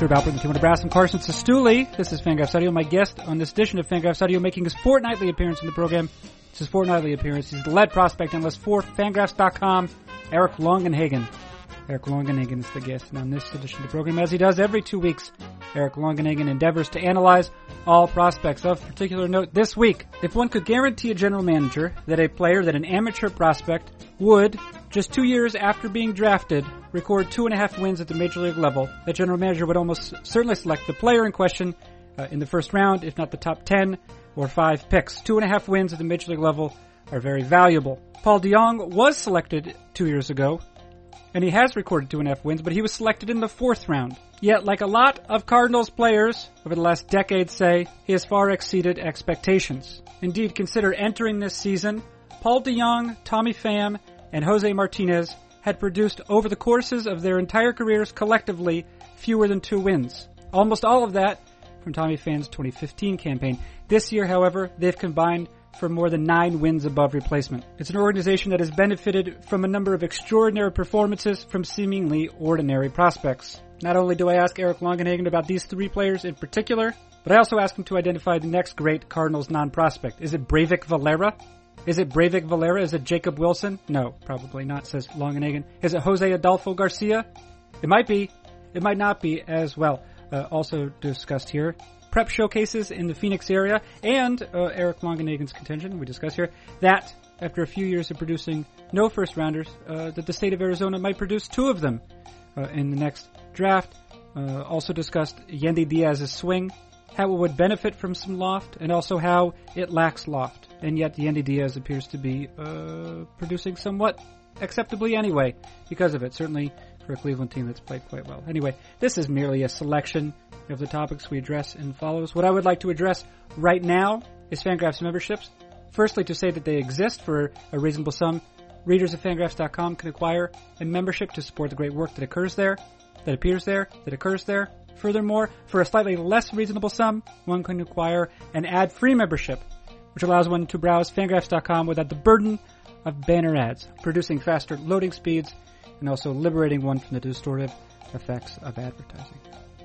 Sir Albert and Timon Brass and Carson Cistulli. This is Fangraphs Audio. My guest on this edition of Fangraphs Audio making his fortnightly appearance in the program. It's his fortnightly appearance. He's the lead prospect analyst for Fangraphs.com, Eric Longenhagen. Eric Longenhagen is the guest and on this edition of the program. As he does every two weeks, Eric Longenhagen endeavors to analyze all prospects. Of particular note this week, if one could guarantee a general manager that a player, that an amateur prospect would, just two years after being drafted, record two and a half wins at the major league level, that general manager would almost certainly select the player in question uh, in the first round, if not the top 10 or five picks. Two and a half wins at the major league level are very valuable. Paul DeJong was selected two years ago and he has recorded two and a half wins, but he was selected in the fourth round. Yet, like a lot of Cardinals players over the last decade say, he has far exceeded expectations. Indeed, consider entering this season, Paul DeJong, Tommy Pham, and Jose Martinez had produced over the courses of their entire careers collectively fewer than two wins. Almost all of that from Tommy Pham's 2015 campaign. This year, however, they've combined for more than nine wins above replacement. It's an organization that has benefited from a number of extraordinary performances from seemingly ordinary prospects. Not only do I ask Eric Longenhagen about these three players in particular, but I also ask him to identify the next great Cardinals non-prospect. Is it Breyvic Valera? Is it Breyvic Valera? Is it Jacob Wilson? No, probably not, says Longenhagen. Is it Jose Adolfo Garcia? It might be. It might not be as well. Uh, also discussed here prep showcases in the Phoenix area, and uh, Eric Longenhagen's contention, we discuss here, that after a few years of producing no first rounders, uh, that the state of Arizona might produce two of them uh, in the next draft. Uh, also discussed Yandy Diaz's swing, how it would benefit from some loft, and also how it lacks loft. And yet Yandy Diaz appears to be uh, producing somewhat acceptably anyway because of it. Certainly for a Cleveland team that's played quite well. Anyway, this is merely a selection of the topics we address in follows. What I would like to address right now is Fangraphs memberships. Firstly, to say that they exist for a reasonable sum. Readers of Fangraphs.com can acquire a membership to support the great work that occurs there, that appears there, that occurs there. Furthermore, for a slightly less reasonable sum, one can acquire an ad-free membership, which allows one to browse Fangraphs.com without the burden of banner ads, producing faster loading speeds and also liberating one from the distortive effects of advertising.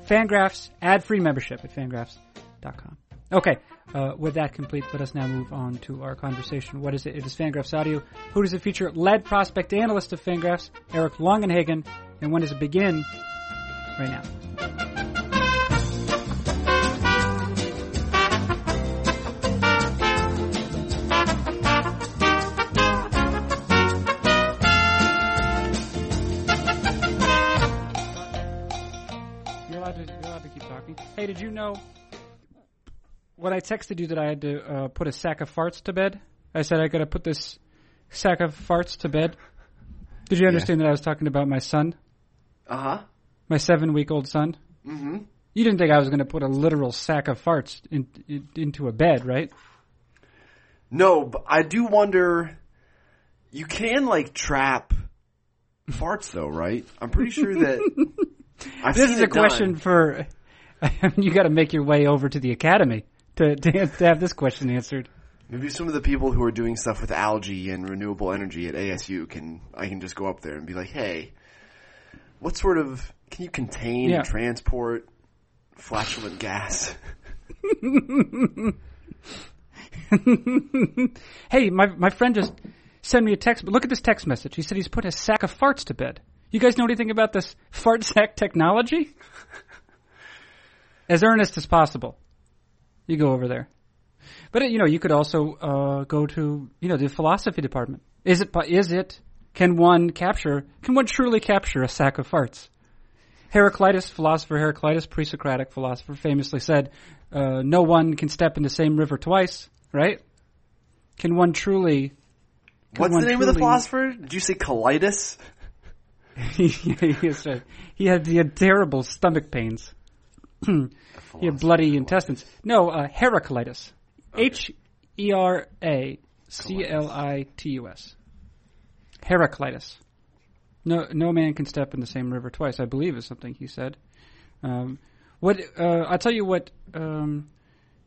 Fangraphs ad-free membership at fangraphs.com. Okay, uh, with that complete, let us now move on to our conversation. What is it? It is Fangraphs Audio. Who does it feature? Lead prospect analyst of Fangraphs, Eric Longenhagen. And when does it begin? Right now. Hey, did you know when I texted you that I had to uh, put a sack of farts to bed? I said I got to put this sack of farts to bed. Did you understand yeah. that I was talking about my son? Uh huh. My seven week old son. Mm-hmm. You didn't think I was going to put a literal sack of farts in, in, into a bed, right? No, but I do wonder. You can like trap farts, though, right? I'm pretty sure that. This is a done. question for you got to make your way over to the academy to, to, to have this question answered. Maybe some of the people who are doing stuff with algae and renewable energy at ASU can I can just go up there and be like, hey, what sort of can you contain Yeah. and transport flatulent gas? Hey, my my friend just sent me a text. But look at this text message. He said he's put a sack of farts to bed. You guys know anything about this fart sack technology? As earnest as possible. You go over there. But you know, you could also uh, go to you know the philosophy department. Is it? Is it? Can one capture? Can one truly capture a sack of farts? Heraclitus, philosopher Heraclitus, pre-Socratic philosopher, famously said, uh, "No one can step in the same river twice." Right? Can one truly? Can What's one the name of the philosopher? Did you say colitis? yes, right. he had he had terrible stomach pains. he had bloody intestines. No, uh, Heraclitus. H E R A C L I T U S. Heraclitus. No, no man can step in the same river twice. I believe is something he said. Um, what uh, I'll tell you what um,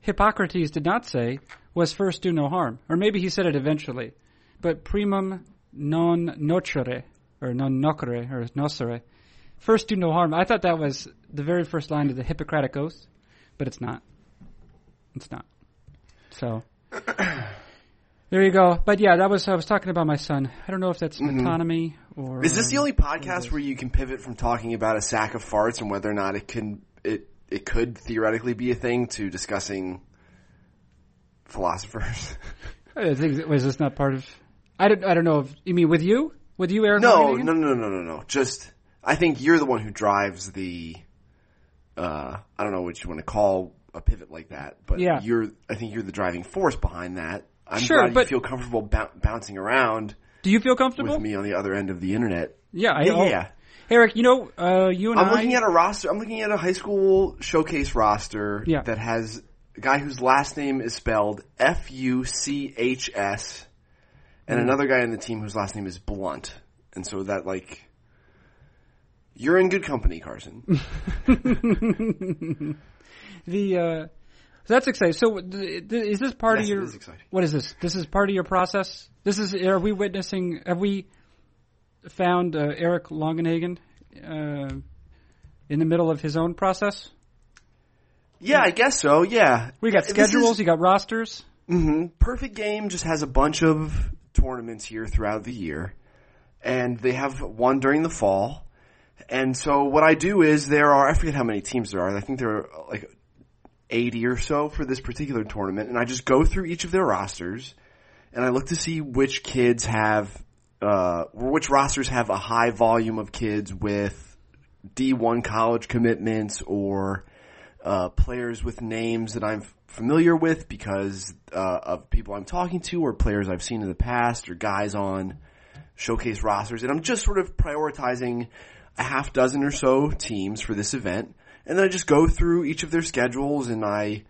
Hippocrates did not say was first do no harm, or maybe he said it eventually. But primum non nocere or non nocere or nocere, First, do no harm. I thought that was the very first line of the Hippocratic Oath, but it's not. It's not. So there you go. But yeah, that was I was talking about my son. I don't know if that's autonomy or Mm-hmm. Is this the um, only podcast where you can pivot from talking about a sack of farts and whether or not it can it it could theoretically be a thing to discussing philosophers? I think was this not part of? I don't. I don't know. If, you mean with you? With you, Eric? no, no, no, no, no, no. Just I think you're the one who drives the. Uh, I don't know what you want to call a pivot like that, but Yeah. you're. I think you're the driving force behind that. I'm Sure, glad but- you feel comfortable bou- bouncing around Do you feel comfortable? with me on the other end of the internet. Yeah, I, Yeah, yeah. Eric, you know, uh, you and I'm I. looking at a roster. I'm looking at a high school showcase roster Yeah. that has a guy whose last name is spelled F U C H S, and another guy in the team whose last name is Blunt. And so that like, you're in good company, Carson. the uh, that's exciting. So, th- th- is this part Yes, of it your? is exciting. What is this? This is part of your process. This is. Are we witnessing? Have we found uh, Eric Longenhagen uh, in the middle of his own process? yeah, I guess so. Yeah, We got This is- schedules. you got rosters. hmm Perfect Game just has a bunch of tournaments here throughout the year, and they have one during the fall. And so what I do is there are I forget how many teams there are. I think there are like eighty or so for this particular tournament, and I just go through each of their rosters, and I look to see which kids have uh, which rosters have a high volume of kids with D1 college commitments or uh, players with names that I'm familiar with because uh, of people I'm talking to or players I've seen in the past or guys on showcase rosters. And I'm just sort of prioritizing a half dozen or so teams for this event. And then I just go through each of their schedules and I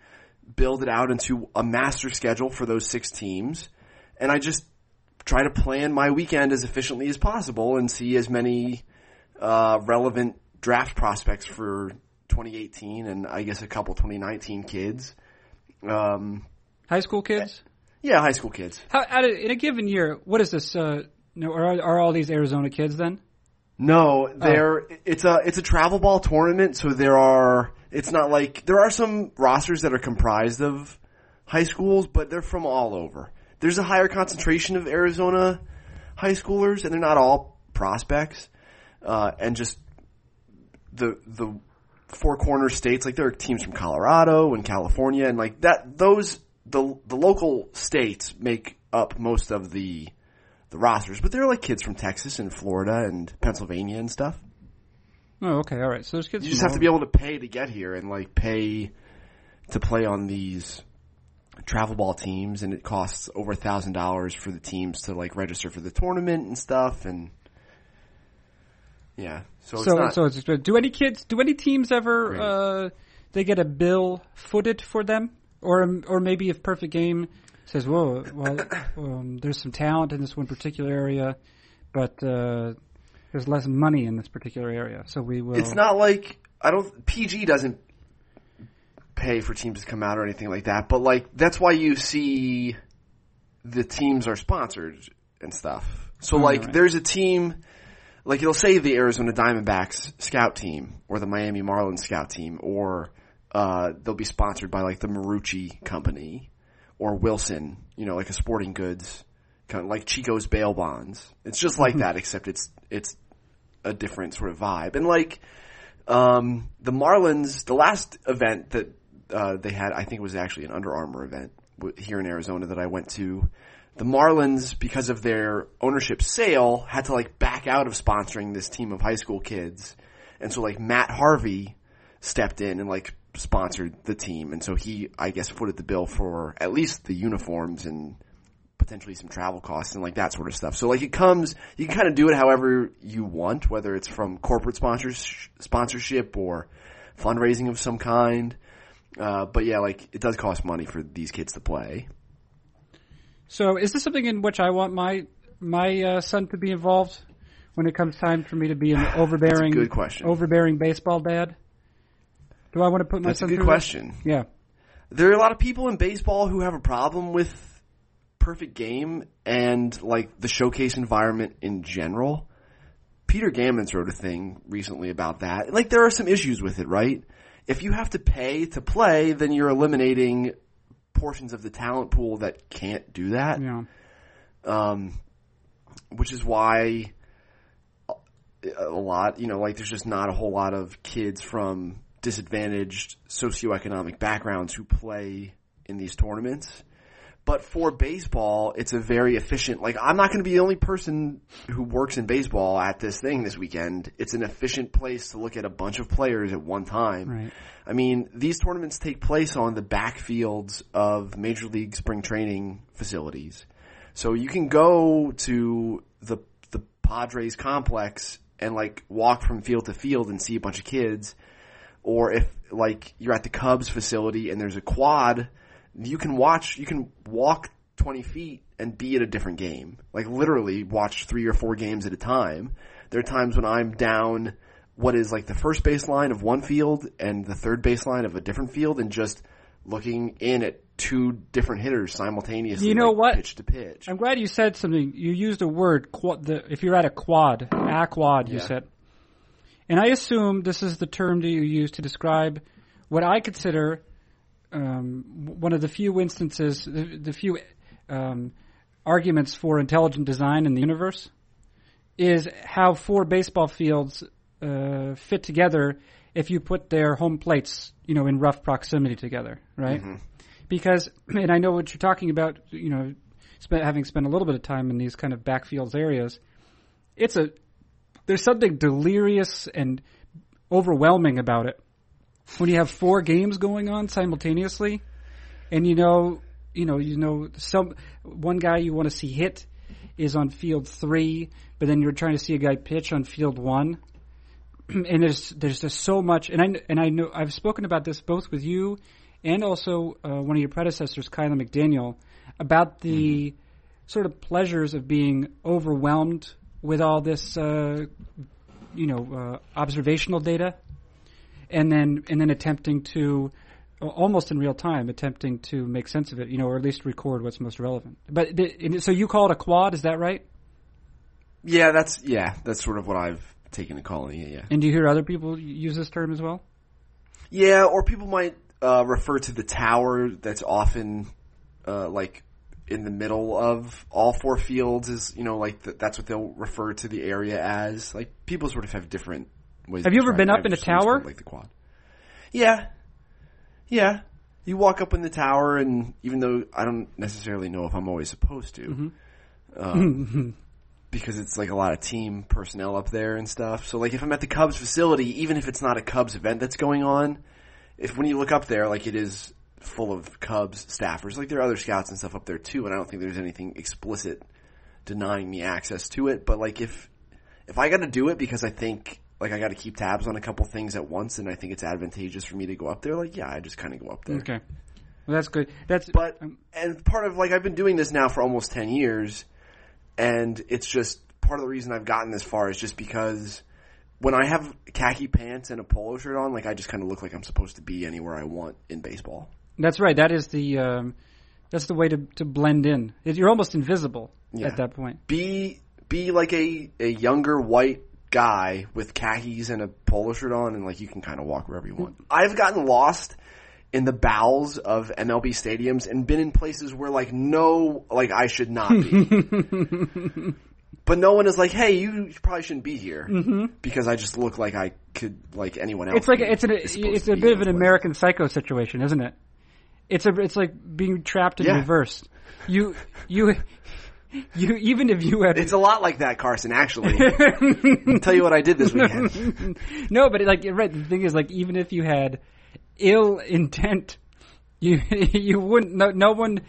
build it out into a master schedule for those six teams. And I just try to plan my weekend as efficiently as possible and see as many uh, relevant draft prospects for 2018 and I guess a couple 2019 kids. Um, High school kids. yeah, high school kids. How of, in a given year? What is this? Uh, no, are, are all these Arizona kids then? No, there it's a it's a travel ball tournament, so there are it's not like there are some rosters that are comprised of high schools, but they're from all over. There's a higher concentration of Arizona high schoolers, and they're not all prospects. Uh, and just the the four corner states, like there are teams from Colorado and California, and like that those the the local states make up most of the the rosters, but they're like kids from Texas and Florida and Pennsylvania and stuff. Oh, okay, all right. So there's kids. You just have to be able to pay to get here and like pay to play on these travel ball teams, and it costs over a thousand dollars for the teams to like register for the tournament and stuff, and yeah, so, So, it's not. so it's do any kids, do any teams ever, Great. uh, they get a bill footed for them, or or maybe if Perfect Game says, "Whoa, well, um, there's some talent in this one particular area, but uh, there's less money in this particular area, so we will." it's not like I don't PG doesn't pay for teams to come out or anything like that, but like that's why you see the teams are sponsored and stuff. So Oh, like right. there's a team like you'll say the Arizona Diamondbacks scout team or the Miami Marlins scout team or uh, they'll be sponsored by like the Marucci company or Wilson, you know, like a sporting goods kind of like Chico's bail bonds. It's just like that except it's it's a different sort of vibe. And like um, the Marlins, the last event that uh, they had, I think it was actually an Under Armour event here in Arizona that I went to. The Marlins, because of their ownership sale, had to like back out of sponsoring this team of high school kids, and so like Matt Harvey stepped in and like sponsored the team, and so he, I guess, footed the bill for at least the uniforms and potentially some travel costs and like that sort of stuff. So like it comes, you can kind of do it however you want, whether it's from corporate sponsors, sponsorship or fundraising of some kind. Uh, but yeah, like it does cost money for these kids to play. So, is this something in which I want my my uh, son to be involved when it comes time for me to be an overbearing, good question. overbearing baseball dad? Do I want to put my That's a son good through that? question. Yeah. There are a lot of people in baseball who have a problem with perfect game and like the showcase environment in general. Peter Gammons wrote a thing recently about that. Like there are some issues with it, right? If you have to pay to play, then you're eliminating portions of the talent pool that can't do that. Yeah. Um, which is why a lot, you know, like there's just not a whole lot of kids from disadvantaged socioeconomic backgrounds who play in these tournaments. But for baseball, it's a very efficient, like I'm not going to be the only person who works in baseball at this thing this weekend. It's an efficient place to look at a bunch of players at one time. Right. I mean, these tournaments take place on the backfields of major league spring training facilities. So you can go to the, the Padres complex and like walk from field to field and see a bunch of kids. Or if like you're at the Cubs facility and there's a quad, you can watch, you can walk 20 feet and be at a different game. Like literally watch three or four games at a time. There are times when I'm down what is like the first baseline of one field and the third baseline of a different field and just looking in at two different hitters simultaneously. You know like, what? Pitch to pitch. I'm glad you said something. You used a word. Quad, the, if you're at a quad, a quad, you Yeah. said. And I assume this is the term that you use to describe what I consider um, one of the few instances, the, the few um, arguments for intelligent design in the universe, is how four baseball fields uh, fit together if you put their home plates, you know, in rough proximity together, right? Because, and I know what you're talking about, you know, spent, having spent a little bit of time in these kind of backfields areas, it's a there's something delirious and overwhelming about it. When you have four games going on simultaneously, and you know, you know, you know, some one guy you want to see hit is on field three, but then you're trying to see a guy pitch on field one, and there's there's just so much, and I and I know I've spoken about this both with you and also uh, one of your predecessors, Kiley McDaniel, about the sort of pleasures of being overwhelmed with all this, uh, you know, uh, observational data, and then and then attempting to almost in real time attempting to make sense of it, you know, or at least record what's most relevant. But the, so you call it a quad, is that right? yeah, that's yeah, that's sort of what I've taken to calling it. Yeah. And do you hear other people use this term as well? Yeah, or people might uh, refer to the tower that's often uh, like in the middle of all four fields is you know like th- that's what they'll refer to the area as. Like people sort of have different ways. Have you ever been up in a I've just always tower? Like the quad. Yeah, yeah. You walk up in the tower, and even though I don't necessarily know if I'm always supposed to, Mm-hmm. um, because it's like a lot of team personnel up there and stuff. So like if I'm at the Cubs facility, even if it's not a Cubs event that's going on, if when you look up there, like it is full of Cubs staffers, like there are other scouts and stuff up there too, and I don't think there's anything explicit denying me access to it. But like if if I got to do it because I think like I got to keep tabs on a couple things at once, and I think it's advantageous for me to go up there, like yeah, I just kind of go up there. Okay, well that's good. That's But um, and part of like I've been doing this now for almost ten years, and it's just part of the reason I've gotten this far is just because when I have khaki pants and a polo shirt on, like I just kind of look like I'm supposed to be anywhere I want in baseball. That's right. That is the um, that's the way to to blend in. You're almost invisible Yeah. at that point. Be be like a a younger white guy with khakis and a polo shirt on, and like you can kind of walk wherever you want. I've gotten lost in the bowels of MLB stadiums and been in places where like no, like I should not be. but no one is like, hey, you probably shouldn't be here because I just look like I could like anyone else. It's like it's an it's a bit of an. American Psycho situation, isn't it? It's a it's like being trapped in Yeah. reverse. You you you even if you had It's a lot like that, Carson. Actually, I'll tell you what I did this weekend. no, but like you're right. The thing is, like even if you had ill intent, you you wouldn't. No, no one,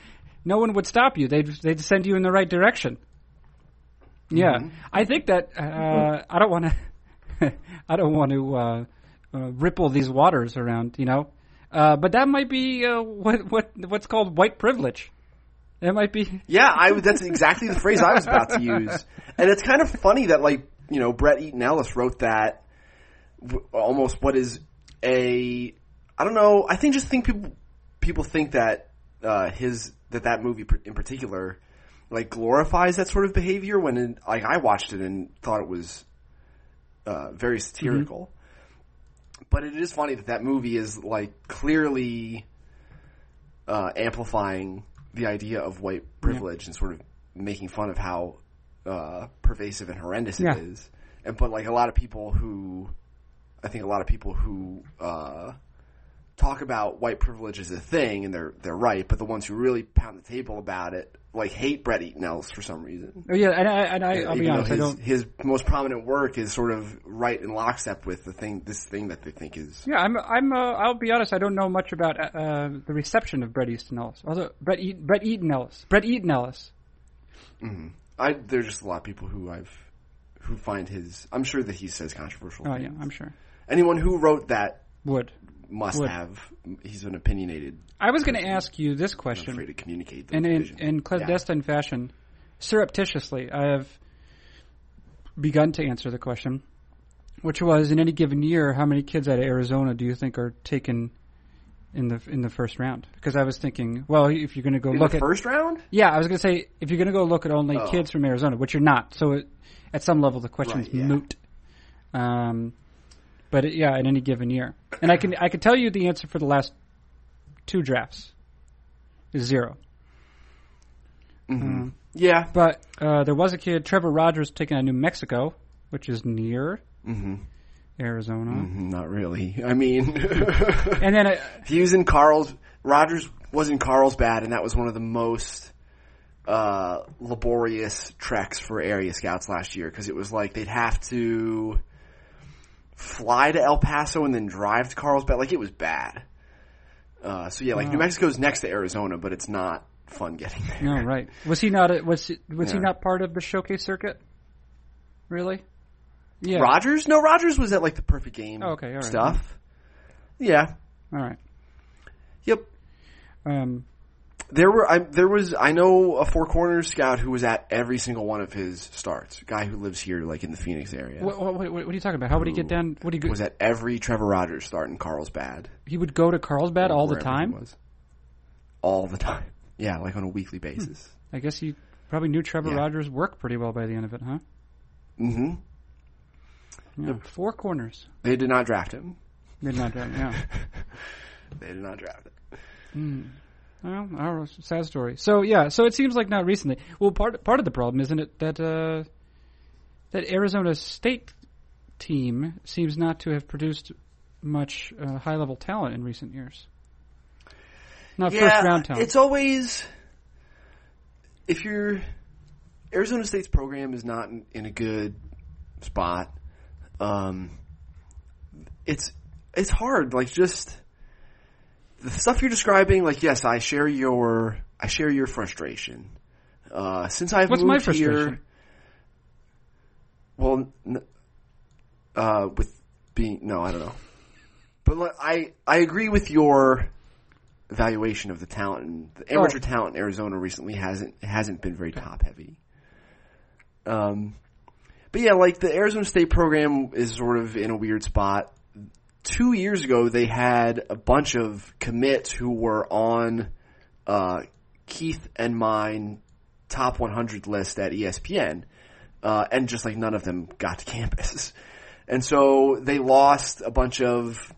no one would stop you. They'd they'd send you in the right direction. Yeah, I think that uh, I don't want to. I don't want to uh, uh, ripple these waters around, you know. Uh, but that might be uh, what what what's called white privilege. That might be. Yeah, I would- that's exactly the phrase I was about to use. And it's kind of funny that like, you know, Brett Eaton Ellis wrote that w- almost what is a I don't know, I think just think people people think that uh his that that movie in particular like glorifies that sort of behavior when like I watched it and thought it was uh, very satirical. But it is funny that that movie is like clearly uh, amplifying the idea of white privilege and sort of making fun of how uh, pervasive and horrendous Yeah. it is. And but like a lot of people who, I think a lot of people who uh, talk about white privilege as a thing, and they're they're right. But the ones who really pound the table about it, like hate Brett Eaton Ellis for some reason. Oh yeah, and I, and I I'll Even be honest, I his, don't. his most prominent work is sort of right in lockstep with the thing, this thing that they think is. Yeah, I'm. I'm. Uh, I'll be honest. I don't know much about uh, the reception of Bret Easton Ellis. Although Brett Eaton, Brett Eaton Ellis, Brett Eaton Ellis. I there's just a lot of people who I've who find his. I'm sure that he says controversial. Oh things. yeah, I'm sure. Anyone who wrote that Would. Must Would. have. He's an opinionated. I was going to ask you this I'm question. afraid to communicate. And in, in Yeah. clandestine fashion, surreptitiously, I have begun to answer the question, which was in any given year, how many kids out of Arizona do you think are taken in the in the first round? Because I was thinking, well, if you're going to go in look the at first round. yeah, I was going to say if you're going to go look at only Oh. kids from Arizona, which you're not, so it, at some level the question's Right, yeah. moot. Um, but it, yeah, in any given year, and I can I can tell you the answer for the last two drafts is zero. Mm-hmm. Yeah. But uh, there was a kid, Trevor Rogers, taken out New Mexico, which is near Mm-hmm. Arizona. Mhm, Not really. I mean, And then, he was in Carl's. Rogers was in Carlsbad, and that was one of the most uh, laborious treks for area scouts last year because it was like they'd have to fly to El Paso and then drive to Carlsbad. Like it was bad. Uh, so yeah, like Wow. New Mexico's next to Arizona, but it's not fun getting there. no, right? Was he not? A, was he, was he not part of the showcase circuit? Really? Yeah. Rogers? No, Rogers was at like the perfect game Oh, okay, right. stuff. Yeah. All right. Yep. Um, There were I, there was I know a four corners scout who was at every single one of his starts. Guy who lives here, like in the Phoenix area, what, what, what, what are you talking about? How would he get down? Would he go? was at every Trevor Rogers start in Carlsbad He would go to Carlsbad all the time. was. all the time. Yeah, like on a weekly basis. I guess he probably knew Trevor Yeah. Rogers' work pretty well by the end of it, huh? hmm Yeah. Four corners. They did not draft him. They Did not drive. Yeah. They did not draft it. Well, I don't know, sad story. So yeah, so it seems like not recently. Well, part part of the problem isn't it that uh, that Arizona State team seems not to have produced much uh, high level talent in recent years. Not first round talent. It's always if your Arizona State's program is not in, in a good spot. Um, it's it's hard. Like just the stuff you're describing. Like yes, I share your I share your frustration. Uh, since I've What's moved my here, well, n- uh, with being no, I don't know. But like, I I agree with your evaluation of the talent. And the amateur Oh. talent in Arizona recently hasn't hasn't been very top heavy. Um, but yeah, like the Arizona State program is sort of in a weird spot. Two years ago, they had a bunch of commits who were on uh, Keith and mine top 100 list at ESPN, uh, and just like none of them got to campus. And so they lost a bunch of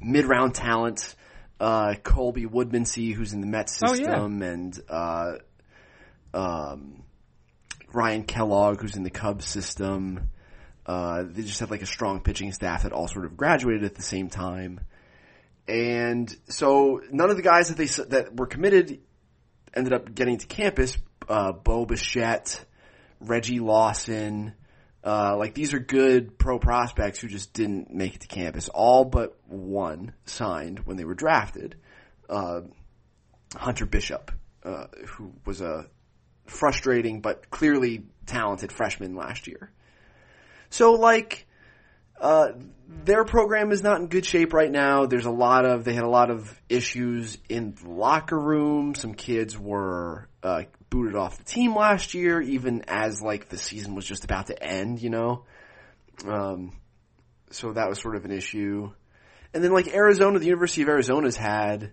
mid-round talent. Uh, Colby Woodmansee, who's in the Mets Oh, yeah. system, and uh, um, Ryan Kellogg, who's in the Cubs system. Uh, they just had like a strong pitching staff that all sort of graduated at the same time. And so none of the guys that they that were committed ended up getting to campus. Uh, Bo Bichette, Reggie Lawson, uh, like these are good pro prospects who just didn't make it to campus. All but one signed when they were drafted. Uh, Hunter Bishop, uh, who was a frustrating but clearly talented freshman last year. So like, uh, their program is not in good shape right now. There's a lot of, they had a lot of issues in the locker room. Some kids were, uh, booted off the team last year, even as like the season was just about to end, you know? Um, so that was sort of an issue. And then like Arizona, the University of Arizona's had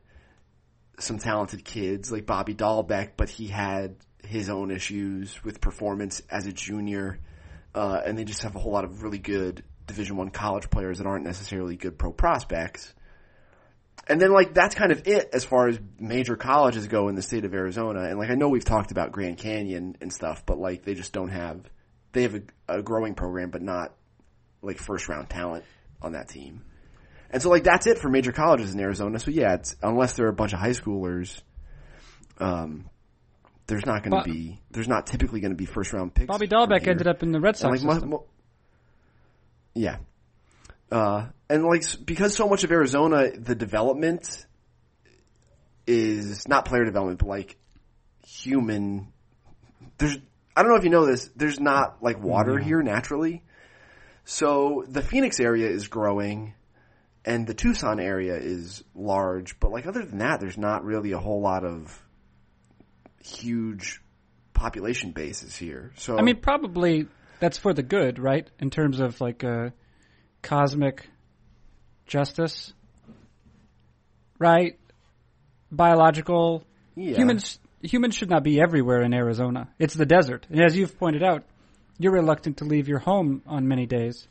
some talented kids like Bobby Dalbec, but he had his own issues with performance as a junior. Uh, and they just have a whole lot of really good Division One college players that aren't necessarily good pro prospects. And then like that's kind of it as far as major colleges go in the state of Arizona. And like I know we've talked about Grand Canyon and stuff, but like they just don't have they have a, a growing program, but not like first round talent on that team. And so like that's it for major colleges in Arizona. So yeah, it's unless they're a bunch of high schoolers, um, there's not going to be there's not typically going to be first round picks. Bobby Dalbec ended up in the Red Sox. like, system. mo- yeah. Uh, and like because so much of Arizona, the development is not player development, but like human. There's I don't know if you know this. There's not like water here naturally, so the Phoenix area is growing, and the Tucson area is large. But like other than that, there's not really a whole lot of huge population bases here. So I mean, probably that's for the good, right? In terms of like uh, cosmic justice, right? Biological yeah. humans humans should not be everywhere in Arizona. It's the desert, and as you've pointed out, you're reluctant to leave your home on many days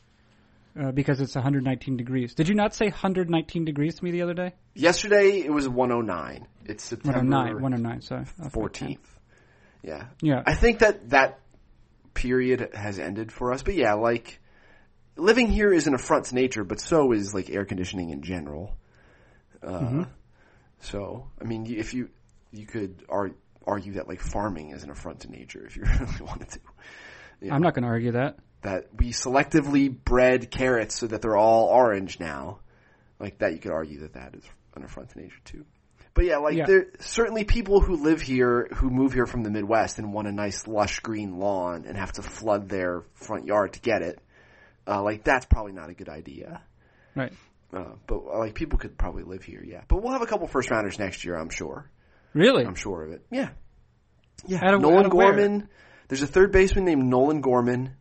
uh, because it's 119 degrees. Did you not say 119 degrees to me the other day? Yesterday it was 109. It's September 109, 109. Sorry, 14th. Yeah. Yeah, I think that that period has ended for us. But yeah, like living here is an affront to nature, but so is like air conditioning in general. Uh, Mm-hmm. So, I mean, if you you could ar- argue that like farming is an affront to nature if you really wanted to. I'm not going to argue that. That we selectively bred carrots so that they're all orange now. Like that, you could argue that that is an affront to nature too. But yeah, like Yeah. there certainly people who live here who move here from the Midwest and want a nice lush green lawn and have to flood their front yard to get it. Uh, like that's probably not a good idea. Right. Uh, but uh, like people could probably live here, yeah. But we'll have a couple first rounders next year, I'm sure. Really? I'm sure of it. Yeah. Yeah. Of- Nolan of where? Gorman. There's a third baseman named Nolan Gorman,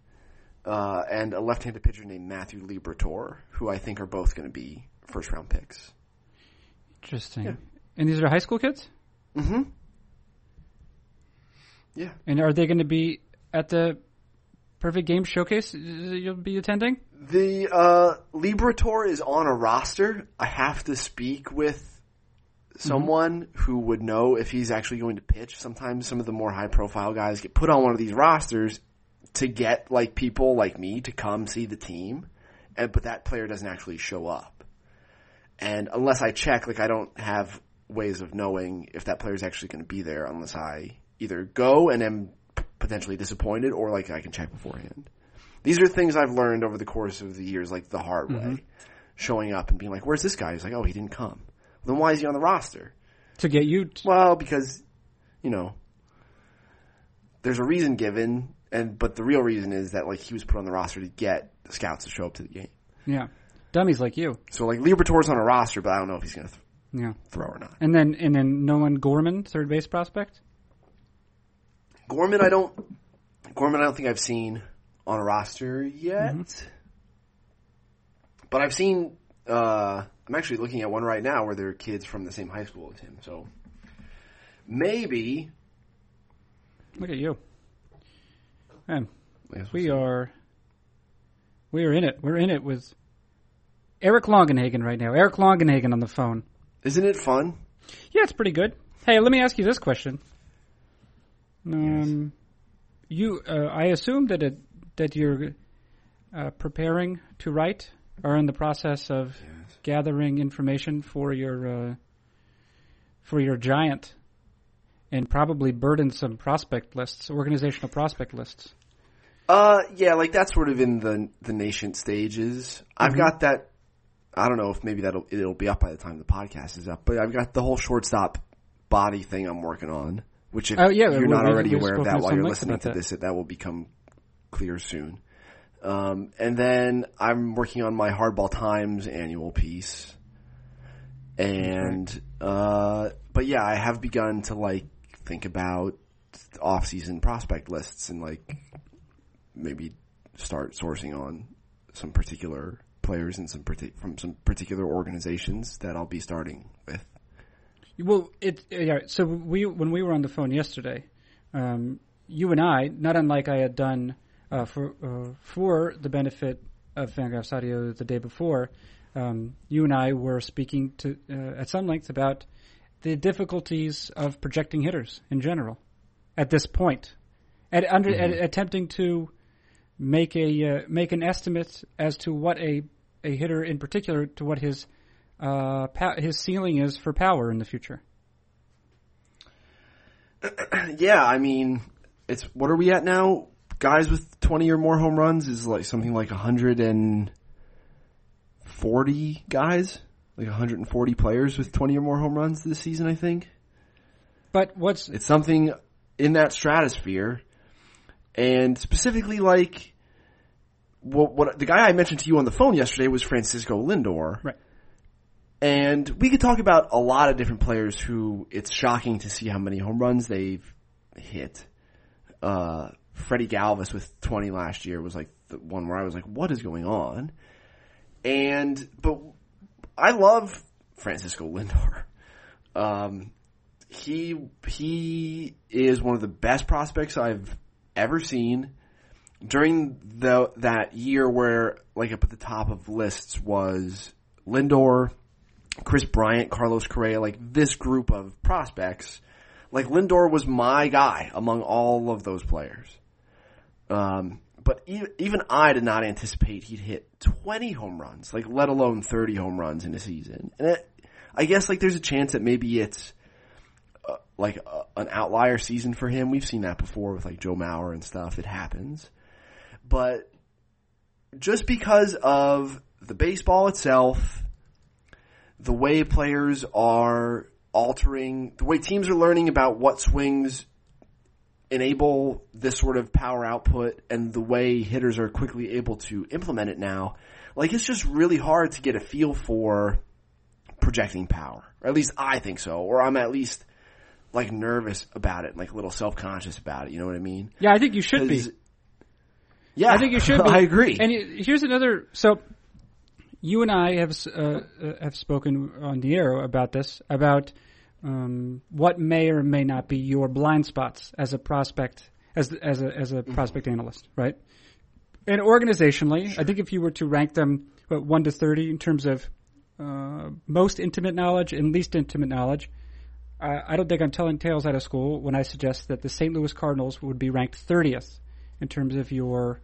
uh, and a left-handed pitcher named Matthew Liberatore, who I think are both going to be first round picks. Interesting. Yeah. And these are high school kids? Mm-hmm. Yeah. And are they going to be at the Perfect Game Showcase you'll be attending? The uh, is on a roster. I have to speak with someone who would know if he's actually going to pitch. Sometimes some of the more high profile guys get put on one of these rosters to get like people like me to come see the team, and but that player doesn't actually show up. And unless I check, like I don't have ways of knowing if that player is actually going to be there unless I either go and am potentially disappointed or like I can check beforehand. These are things I've learned over the course of the years, like the hard mm-hmm. way. Showing up and being like, where's this guy? He's like, oh, he didn't come. Then why is he on the roster? To get you. T- Well, because, you know, there's a reason given, and but the real reason is that like he was put on the roster to get the scouts to show up to the game. yeah. Dummies like you. So like Liberatore's on a roster, but I don't know if he's going to th- Yeah. throw or not. And then and then Nolan Gorman, third base prospect. Gorman, I don't. Gorman, I don't think I've seen on a roster yet. But I've seen. Uh, I'm actually looking at one right now where there are kids from the same high school as him. So maybe Look at you. Man, we are we are in it. We're in it with Eric Longenhagen right now. Eric Longenhagen on the phone. Isn't it fun? Yeah, it's pretty good. Hey, let me ask you this question. Um, you, uh, I assume that it, that you're uh, preparing to write, or in the process of gathering information for your uh, for your giant and probably burdensome prospect lists, organizational prospect lists. Uh, yeah, like that's sort of in the the nascent stages. I've Mm-hmm. got that. I don't know if maybe that'll it'll be up by the time the podcast is up, but I've got the whole shortstop body thing I'm working on. Which if Oh, yeah, you're not already aware of that while you're listening to that. this, it, that will become clear soon. Um, and then I'm working on my Hardball Times annual piece. And, uh, but yeah, I have begun to like think about off-season prospect lists and like maybe start sourcing on some particular players and some parti- from some particular organizations that I'll be starting with. Well, it yeah. So we when we were on the phone yesterday, um, you and I, not unlike I had done uh, for uh, for the benefit of Fangraphs Audio the day before, um, you and I were speaking to uh, at some length about the difficulties of projecting hitters in general at this point, at under Mm-hmm. at attempting to make a uh, make an estimate as to what a a hitter in particular to what his uh, pow- his ceiling is for power in the future. Yeah, I mean, it's what are we at now? Guys with twenty or more home runs is like something like hundred and forty guys, like hundred and forty players with twenty or more home runs this season. I think But what's it's something in that stratosphere, and specifically like what, what the guy I mentioned to you on the phone yesterday was Francisco Lindor, Right. And we could talk about a lot of different players who it's shocking to see how many home runs they've hit. Uh, Freddie Galvis with 20 last year was like the one where I was like, what is going on? And, but I love Francisco Lindor. Um, he, he is one of the best prospects I've ever seen during the, that year where like up at the top of lists was Lindor, Kris Bryant, Carlos Correa, like this group of prospects, like Lindor was my guy among all of those players. Um, but even, I did not anticipate he'd hit 20 home runs, like let alone 30 home runs in a season. And it, I guess like there's a chance that maybe it's uh, like uh, an outlier season for him. We've seen that before with like Joe Mauer and stuff. It happens. But just because of the baseball itself, the way players are altering, the way teams are learning about what swings enable this sort of power output and the way hitters are quickly able to implement it now, like it's just really hard to get a feel for projecting power. Or at least I think so. Or I'm at least like nervous about it, like a little self-conscious about it, you know what I mean? yeah, I think you should be. Yeah, I think you should be. I agree. And here's another. So, you and I have uh, uh, have spoken on the air about this about um, what may or may not be your blind spots as a prospect, as as a as a prospect analyst, right? And organizationally, I think if you were to rank them what, one to thirty in terms of uh, most intimate knowledge and least intimate knowledge, I, I don't think I'm telling tales out of school when I suggest that the St. Louis Cardinals would be ranked thirtieth in terms of your,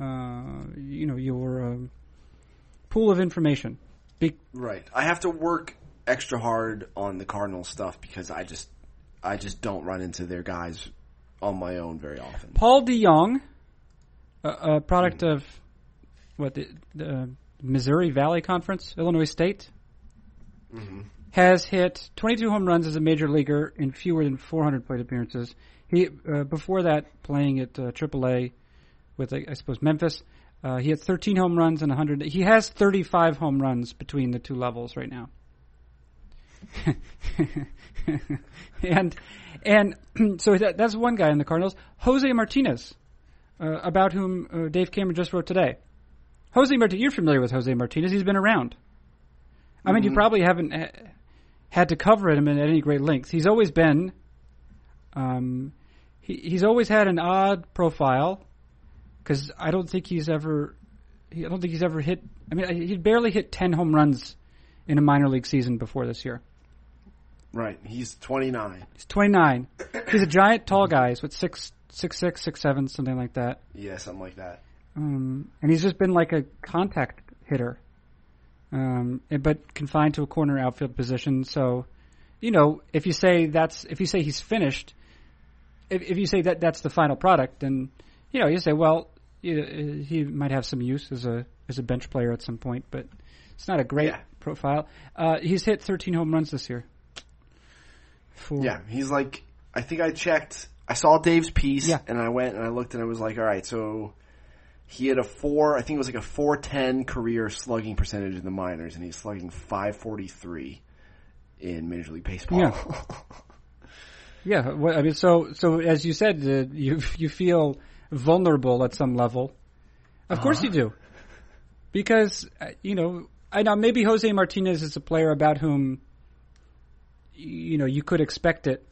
uh, you know, your um, pool of information. Be- Right. I have to work extra hard on the Cardinal stuff because I just I just don't run into their guys on my own very often. Paul DeJong, a, a product of what the, the Missouri Valley Conference, Illinois State, has hit 22 home runs as a major leaguer in fewer than 400 plate appearances. He uh, before that playing at uh, AAA with I I suppose Memphis. Uh, he had 13 home runs and 100. He has 35 home runs between the two levels right now. and and so that, that's one guy in the Cardinals. Jose Martinez, uh, about whom uh, Dave Cameron just wrote today. Jose Martinez, you're familiar with Jose Martinez. He's been around. I mean, you probably haven't ha- had to cover him at any great length. He's always been. Um, he, he's always had an odd profile because I don't think he's ever. He, I don't think he's ever hit. I mean, he barely hit ten home runs in a minor league season before this year. Right. He's 29. He's 29. He's a giant, tall guy. He's what six, six, six, six, seven, something like that. Yeah, something like that. Um, and he's just been like a contact hitter, um, but confined to a corner outfield position. So, you know, if you say that's if you say he's finished, if, if you say that that's the final product, then you know you say, well, you, he might have some use as a as a bench player at some point, but it's not a great Yeah. profile. Uh, he's hit 13 home runs this year. For- Yeah, he's like I think I checked I saw Dave's piece Yeah. and I went and I looked and I was like, all right, so he had a four I think it was like a four ten career slugging percentage in the minors and he's slugging five forty three in Major League Baseball. Yeah. Yeah, well, I mean, so so as you said, uh, you you feel vulnerable at some level. Of course you do, because uh, you know I know maybe Jose Martinez is a player about whom you know you could expect it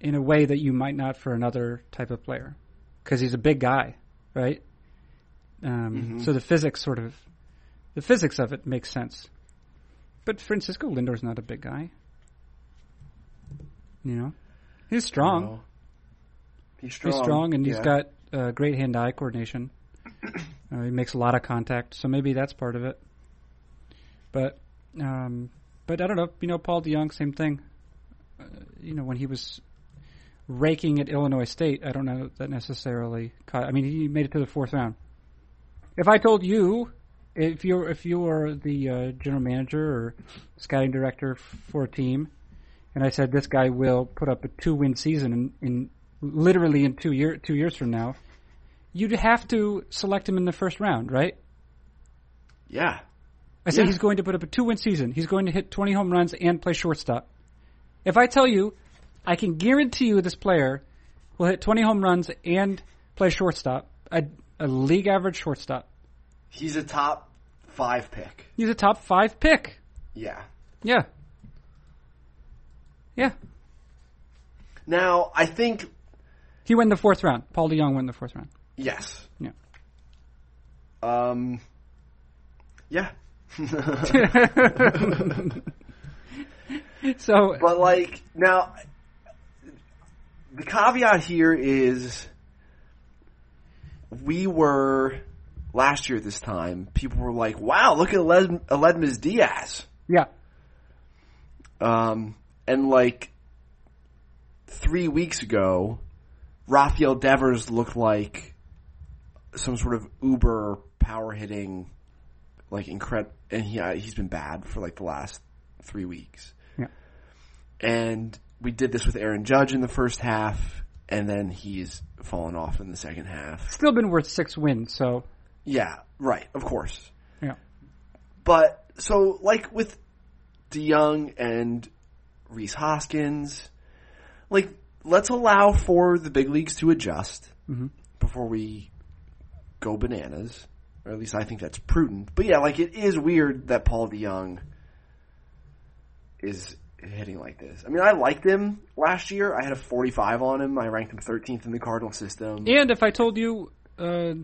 in a way that you might not for another type of player, because he's a big guy. right? Um, Mhm. So the physics sort of, the physics of it makes sense. But Francisco Lindor's not a big guy. You know, he's strong. No. He's strong. He's strong, and he's got uh, great hand-eye coordination. Uh, he makes a lot of contact, so maybe that's part of it. But, um, but I don't know. You know, Paul DeJong, same thing. Uh, you know, when he was raking at Illinois State, I don't know that necessarily. Caught, I mean, he made it to the fourth round. If I told you, if you're if you were the uh, general manager or scouting director for a team, and I said this guy will put up a two-win season in, in literally in two year two years from now, you'd have to select him in the first round, right? Yeah. I said Yeah. he's going to put up a two win season. He's going to hit 20 home runs and play shortstop. If I tell you, I can guarantee you this player will hit 20 home runs and play shortstop, a, a league average shortstop. He's a top five pick. He's a top five pick. Yeah. Yeah. Yeah. Now, I think, He went in the fourth round. Paul DeJong went in the fourth round. yes. Yeah. Um, yeah. So, But like now, the caveat here is we were last year at this time. People were like, "Wow, look at Aled- Aledmys Diaz," yeah. um, and like three weeks ago, Rafael Devers looked like some sort of uber power hitting, like incredible, and he uh, he's been bad for like the last three weeks. And we did this with Aaron Judge in the first half, and then he's fallen off in the second half. Still been worth six wins, so, Yeah, right, of course. yeah. But so like with DeJong and Rhys Hoskins, like let's allow for the big leagues to adjust Mhm. before we go bananas. Or at least I think that's prudent. But yeah, like it is weird that Paul DeJong is hitting like this. I mean, I liked him last year. I had a 45 on him. I ranked him 13th in the Cardinal system. And if I told you, uh,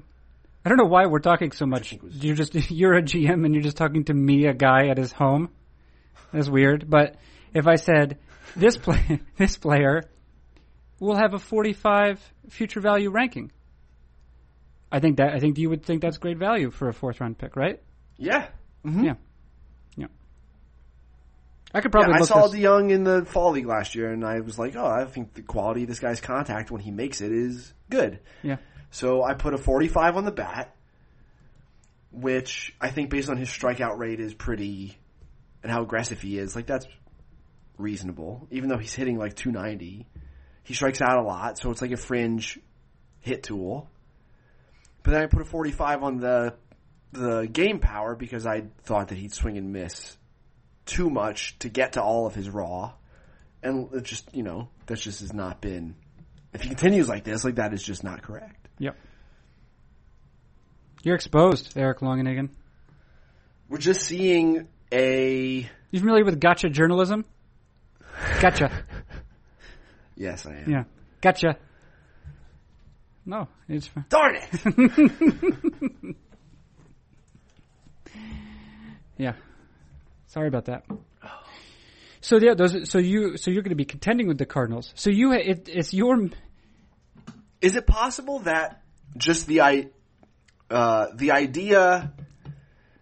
I don't know why we're talking so much. was- You're just you're a GM and you're just talking to me, a guy at his home. That's weird. But if I said this play, this player will have a 45 future value ranking, I think that I think you would think that's great value for a fourth round pick, right? Yeah. Mhm. Yeah. Yeah. I could probably yeah, I saw this. DeJong in the fall league last year, and I was like, oh, I think the quality of this guy's contact when he makes it is good. Yeah. So I put a 45 on the bat, which I think based on his strikeout rate is pretty, and how aggressive he is, like that's reasonable. Even though he's hitting like 290, he strikes out a lot, so it's like a fringe hit tool. But then I put a 45 on the the game power because I thought that he'd swing and miss too much to get to all of his raw. And it just, you know, that just has not been, if he continues like this, like that is just not correct. Yep. You're exposed, Eric Longenhagen. We're just seeing a, You familiar with gotcha journalism? Gotcha. yes, I am. Yeah. Gotcha. No, it's fine. Darn it! Yeah. Sorry about that. So yeah, those. So you. So you're going to be contending with the Cardinals. So you. It, it's your. Is it possible that just the i uh, the idea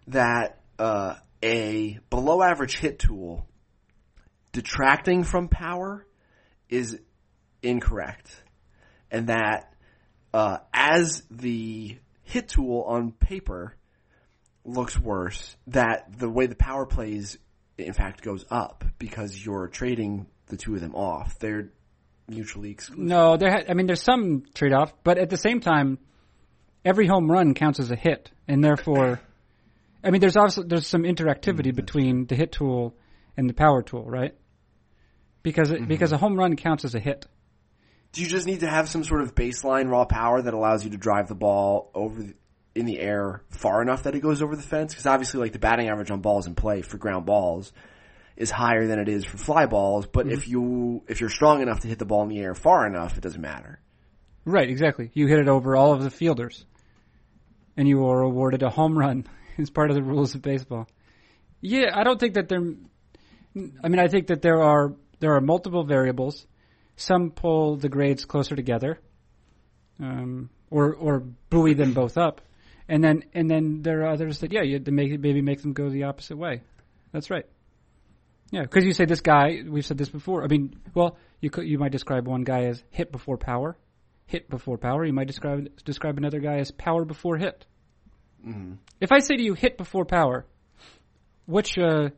that uh, a below average hit tool detracting from power is incorrect, and that uh, as the hit tool on paper looks worse, that the way the power plays in fact goes up because you're trading the two of them off. They're mutually exclusive. No, there. Ha- I mean, there's some trade off, but at the same time, every home run counts as a hit, and therefore, I mean, there's also there's some interactivity mm-hmm. between the hit tool and the power tool, right? Because it, because mm-hmm. a home run counts as a hit. Do you just need to have some sort of baseline raw power that allows you to drive the ball over the, in the air far enough that it goes over the fence? Because obviously, like the batting average on balls in play for ground balls is higher than it is for fly balls. But if you if you're strong enough to hit the ball in the air far enough, it doesn't matter. Right, exactly. You hit it over all of the fielders. and you are awarded a home run as part of the rules of baseball. Yeah, I don't think that there. I mean, I think that there are there are multiple variables. Some pull the grades closer together, um, or or buoy them both up, and then and then there are others that yeah, you have to make maybe make them go the opposite way. That's right. Yeah, because you say this guy. We've said this before. I mean, well, you could you might describe one guy as hit before power, hit before power. You might describe describe another guy as power before hit. Mhm. If I say to you hit before power, which uh,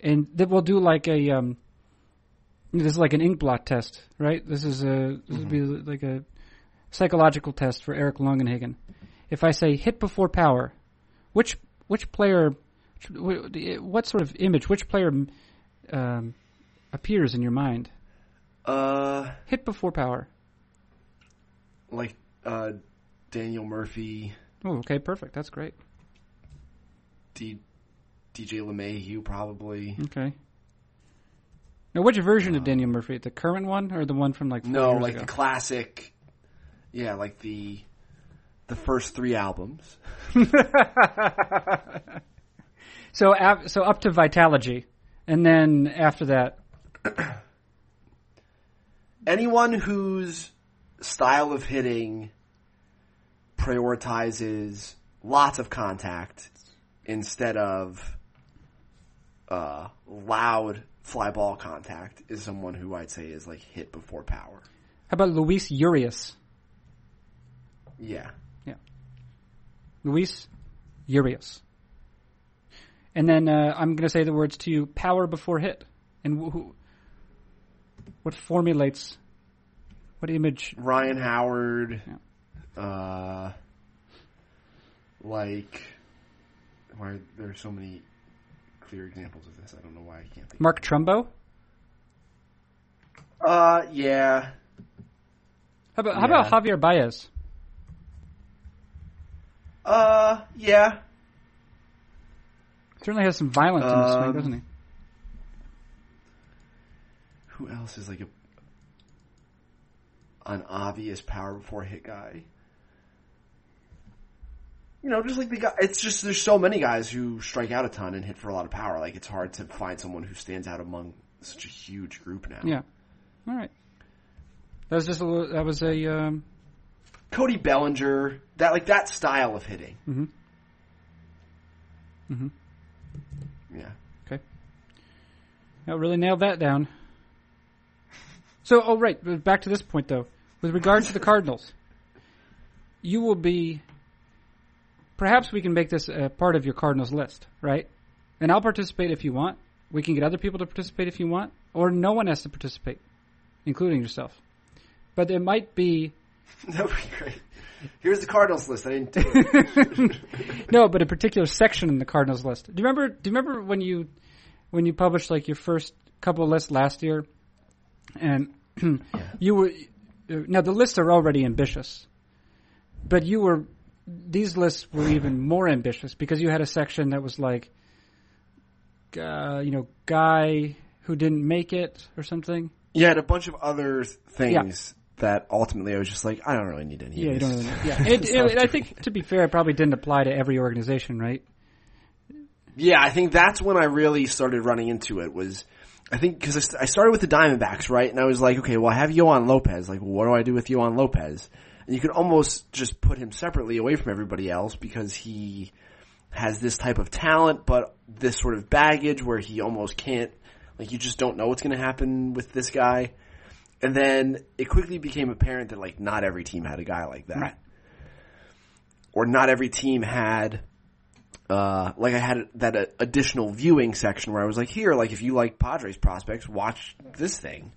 and that we'll do like a um, this is like an ink blot test, right? This is a this would be like a psychological test for Eric Longenhagen. If I say hit before power, which which player, what sort of image, which player um, appears in your mind? Uh, Hit before power. like uh, Daniel Murphy, Oh, okay, perfect. That's great. D, DJ LeMahieu, probably. Okay. Now, which version of Daniel Murphy? The current one or the one from like four No, like ago? the classic. Yeah, like the the first three albums. so, so up to Vitalogy, and then after that, Anyone whose style of hitting prioritizes lots of contact instead of uh, loud fly ball contact is someone who I'd say is like hit before power. how about Luis Urias? Yeah. Luis Urias. And then uh, I'm going to say the words to you: power before hit. And wh- who, what formulates, what image? Ryan Howard, uh, like, why there are so many clear examples of this? I don't know why I can't think. Mark Trumbo. Uh, yeah, How about how about Javier Baez? Uh, yeah. Certainly has some violence in this Um, doesn't he? Who else is like a an obvious power before hit guy? You know, just like the guy. It's just there's so many guys who strike out a ton and hit for a lot of power. Like it's hard to find someone who stands out among such a huge group now. Yeah. All right. That was just a little, that was a um, Cody Bellinger, that like that style of hitting. Mhm. Mhm. Yeah. Okay. That really nailed that down. So, oh right, back to this point though. With regard to the Cardinals, you will be. Perhaps we can make this a part of your Cardinals list, right? And I'll participate if you want. We can get other people to participate if you want, or no one has to participate, including yourself. But it might be That would be great. Here's the Cardinals list. I didn't do it. no, but a particular section in the Cardinals list. Do you remember? Do you remember when you when you published like your first couple of lists last year, and you were now the lists are already ambitious, but you were these lists were even more ambitious because you had a section that was like, uh, you know, guy who didn't make it or something. yeah, and a bunch of other things that ultimately I was just like, I don't really need any. Yeah, you don't. Really, yeah, it, it, I think to be fair, it probably didn't apply to every organization, right? Yeah, I think that's when I really started running into it. Was I think because I started with the Diamondbacks, right? And I was like, okay, well, I have Yoan Lopez. Like, what do I do with Yoan Lopez? And you could almost just put him separately away from everybody else because he has this type of talent, but this sort of baggage where he almost can't. Like, you just don't know what's going to happen with this guy. And then it quickly became apparent that like not every team had a guy like that, Right. or not every team had uh, like I had that uh, additional viewing section where I was like, here, like if you like Padres prospects, watch this thing.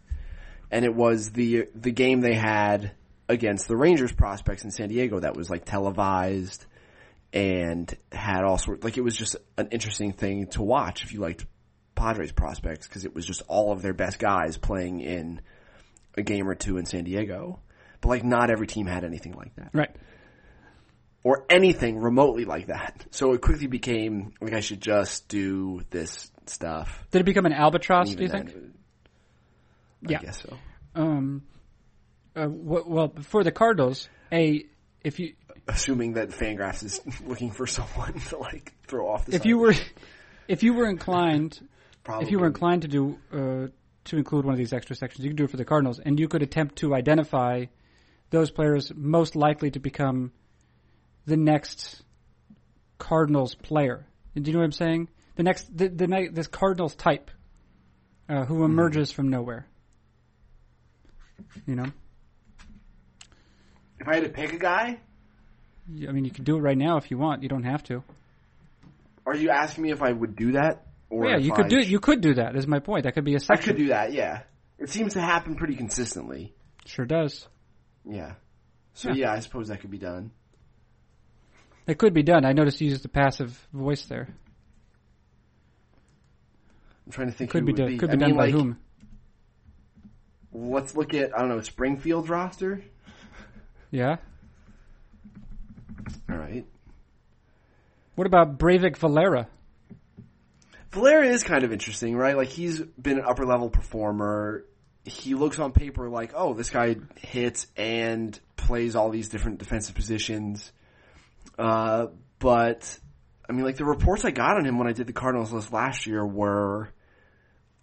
And it was the the game they had against the Rangers prospects in San Diego that was like televised and had all sorts like it was just an interesting thing to watch if you liked Padres prospects because it was just all of their best guys playing in a game or two in San Diego. But like not every team had anything like that Right. or anything remotely like that. So it quickly became like I should just do this stuff. Did it become an albatross? Do you think? I Yeah. guess so. Um, uh, well, for the Cardinals, a if you assuming that Fangraphs is looking for someone to like throw off the. If site. you were, if you were inclined, Probably. if you were inclined to do uh, to include one of these extra sections, you could do it for the Cardinals, and you could attempt to identify those players most likely to become the next Cardinals player. Do you know what I'm saying? The next, the, the this Cardinals type uh, who emerges from nowhere. You know, if I had to pick a guy, I mean, you can do it right now if you want. You don't have to. are you asking me if I would do that? Or yeah, you could I- do. You could do that. Is my point. That could be a section. I could do that. Yeah, it seems to happen pretty consistently. Sure does. Yeah. So Yeah. yeah, I suppose that could be done. It could be done. I noticed you used the passive voice there. I'm trying to think. Could who be done. Could I be done mean, by like, whom? Let's look at I don't know Springfield's roster. Yeah. All right. What about Breyvic Valera? Valera is kind of interesting, right? Like he's been an upper level performer. He looks on paper like, oh, this guy hits and plays all these different defensive positions. Uh, but I mean, like the reports I got on him when I did the Cardinals list last year were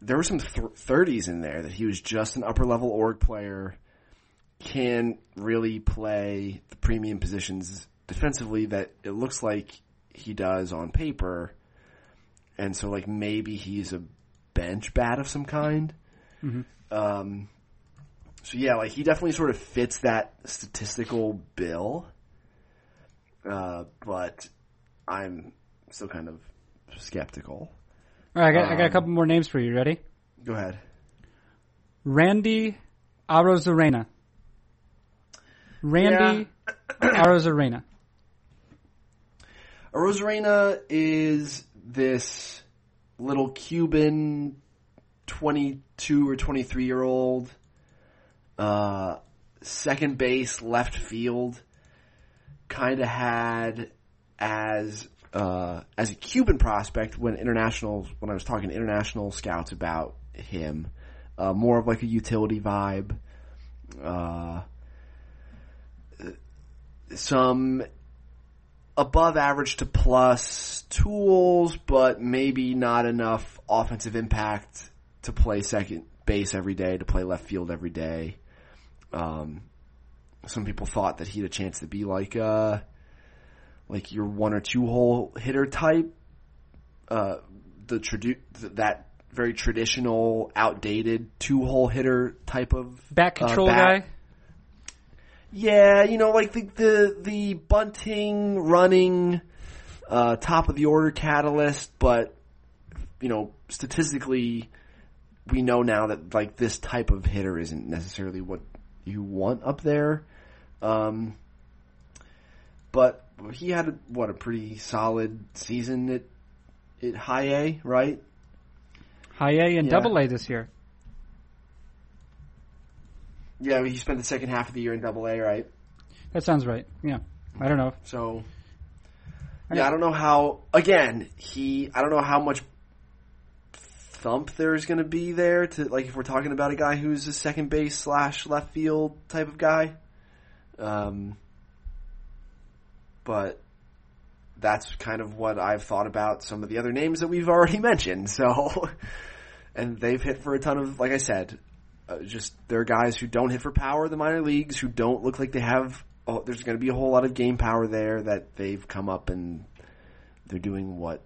there were some thirties in there that he was just an upper level org player, can really play the premium positions defensively that it looks like he does on paper and so like maybe he's a bench bat of some kind. Um, so yeah, like he definitely sort of fits that statistical bill. Uh, but I'm still kind of skeptical. All right, I got, I got a Um, couple more names for you. Ready? Go ahead. Randy Arozarena. Randy Arozarena. Rosarena is this little Cuban 22 or 23 year old, uh, second base, left field, kind of had as, uh, as a Cuban prospect when international, when I was talking to international scouts about him, uh, more of like a utility vibe, uh, some above average to plus tools, but maybe not enough offensive impact to play second base every day, to play left field every day. Um, some people thought that he had a chance to be like uh like your one or two hole hitter type. Uh, the tradu- th- that very traditional, outdated two hole hitter type of Back uh, control bat. guy. Yeah, you know, like the the, the bunting, running, uh, top of the order catalyst, but you know, statistically, we know now that like this type of hitter isn't necessarily what you want up there. Um, but he had a, what a pretty solid season at at high A, right? High A and Yeah. Double A this year. Yeah, he spent the second half of the year in Double A, right? That sounds right. Yeah. I don't know. So, I yeah. I don't know how. Again, he. I don't know how much thump there's going to be there to like if we're talking about a guy who's a second base slash left field type of guy. Um, but that's kind of what I've thought about some of the other names that we've already mentioned. So, and they've hit for a ton of, like I said, uh, just there are guys who don't hit for power in the minor leagues, who don't look like they have. Oh, there's going to be a whole lot of game power there that they've come up and they're doing what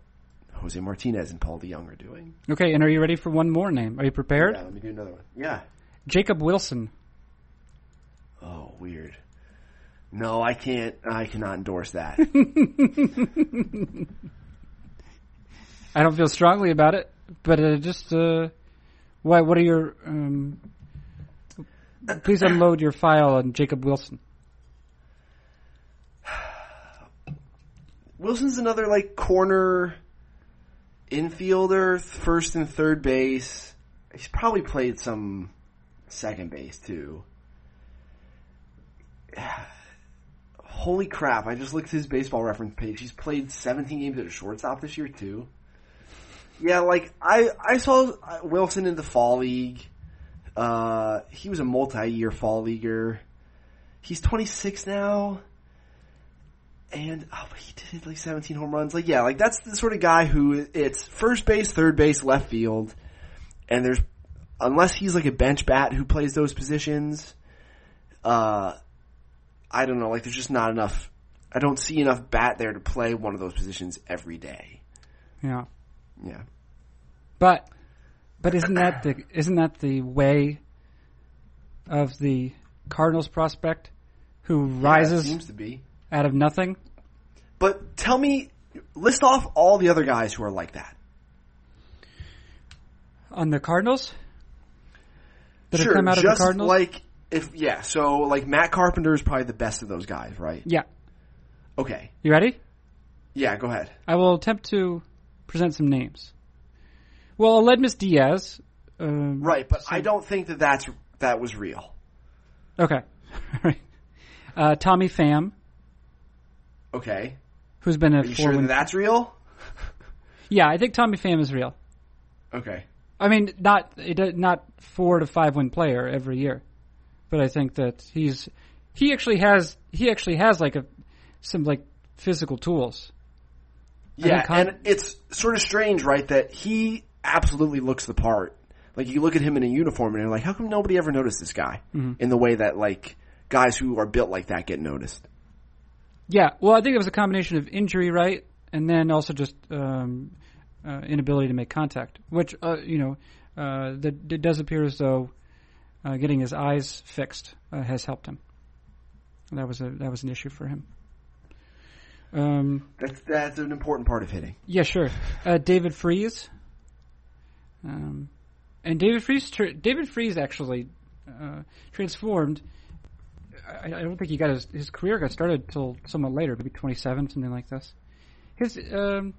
Jose Martinez and Paul DeJong are doing. Okay, and are you ready for one more name? Are you prepared? Yeah, let me do another one. Yeah. Jacob Wilson. Oh, weird. No, I can't. I cannot endorse that. I don't feel strongly about it, but uh, just uh, what what are your um, please unload your file on Jacob Wilson. Wilson's another like corner infielder, first and third base. He's probably played some second base too. Holy crap, I just looked at his baseball reference page. He's played 17 games at shortstop this year too. Yeah, like I I saw Wilson in the fall league. Uh he was a multi-year fall leaguer. He's 26 now. And oh, he did like 17 home runs. Like yeah, like that's the sort of guy who it's first base, third base, left field, and there's unless he's like a bench bat who plays those positions, uh, I don't know. Like there's just not enough. I don't see enough bat there to play one of those positions every day. Yeah. Yeah. But but isn't that the isn't that the way of the Cardinals prospect who Yeah, rises seems to be. out of nothing? But tell me, list off all the other guys who are like that. On the Cardinals? That sure, have come out of just the Cardinals? like if yeah, so like Matt Carpenter is probably the best of those guys, right? yeah. Okay, You ready? yeah, go ahead. I will attempt to present some names. Well, Aledmys Diaz. Um, Right, but I don't think that that's that was real. Okay. Right. uh, Tommy Pham, Okay, who's been a are you four sure win. that that's real? yeah, I think Tommy Pham is real. Okay, I mean, not not four to five win player every year, but I think that he's he actually has he actually has like a some like physical tools. Yeah, Con- and it's sort of strange, right? That he absolutely looks the part. Like you look at him in a uniform and you're like, how come nobody ever noticed this guy Mm-hmm. in the way that like guys who are built like that get noticed? Yeah, well, I think it was a combination of injury, right, and then also just um, uh, inability to make contact, which uh, you know uh, that it does appear as though uh, getting his eyes fixed uh, has helped him. That was a that was an issue for him. Um, That's that's an important part of hitting. yeah, sure. Uh, David Freese, um, and David Freese, tr- David Freese actually uh, transformed. I, I don't think he got his his career got started till somewhat later, maybe twenty seven, something like this. His um,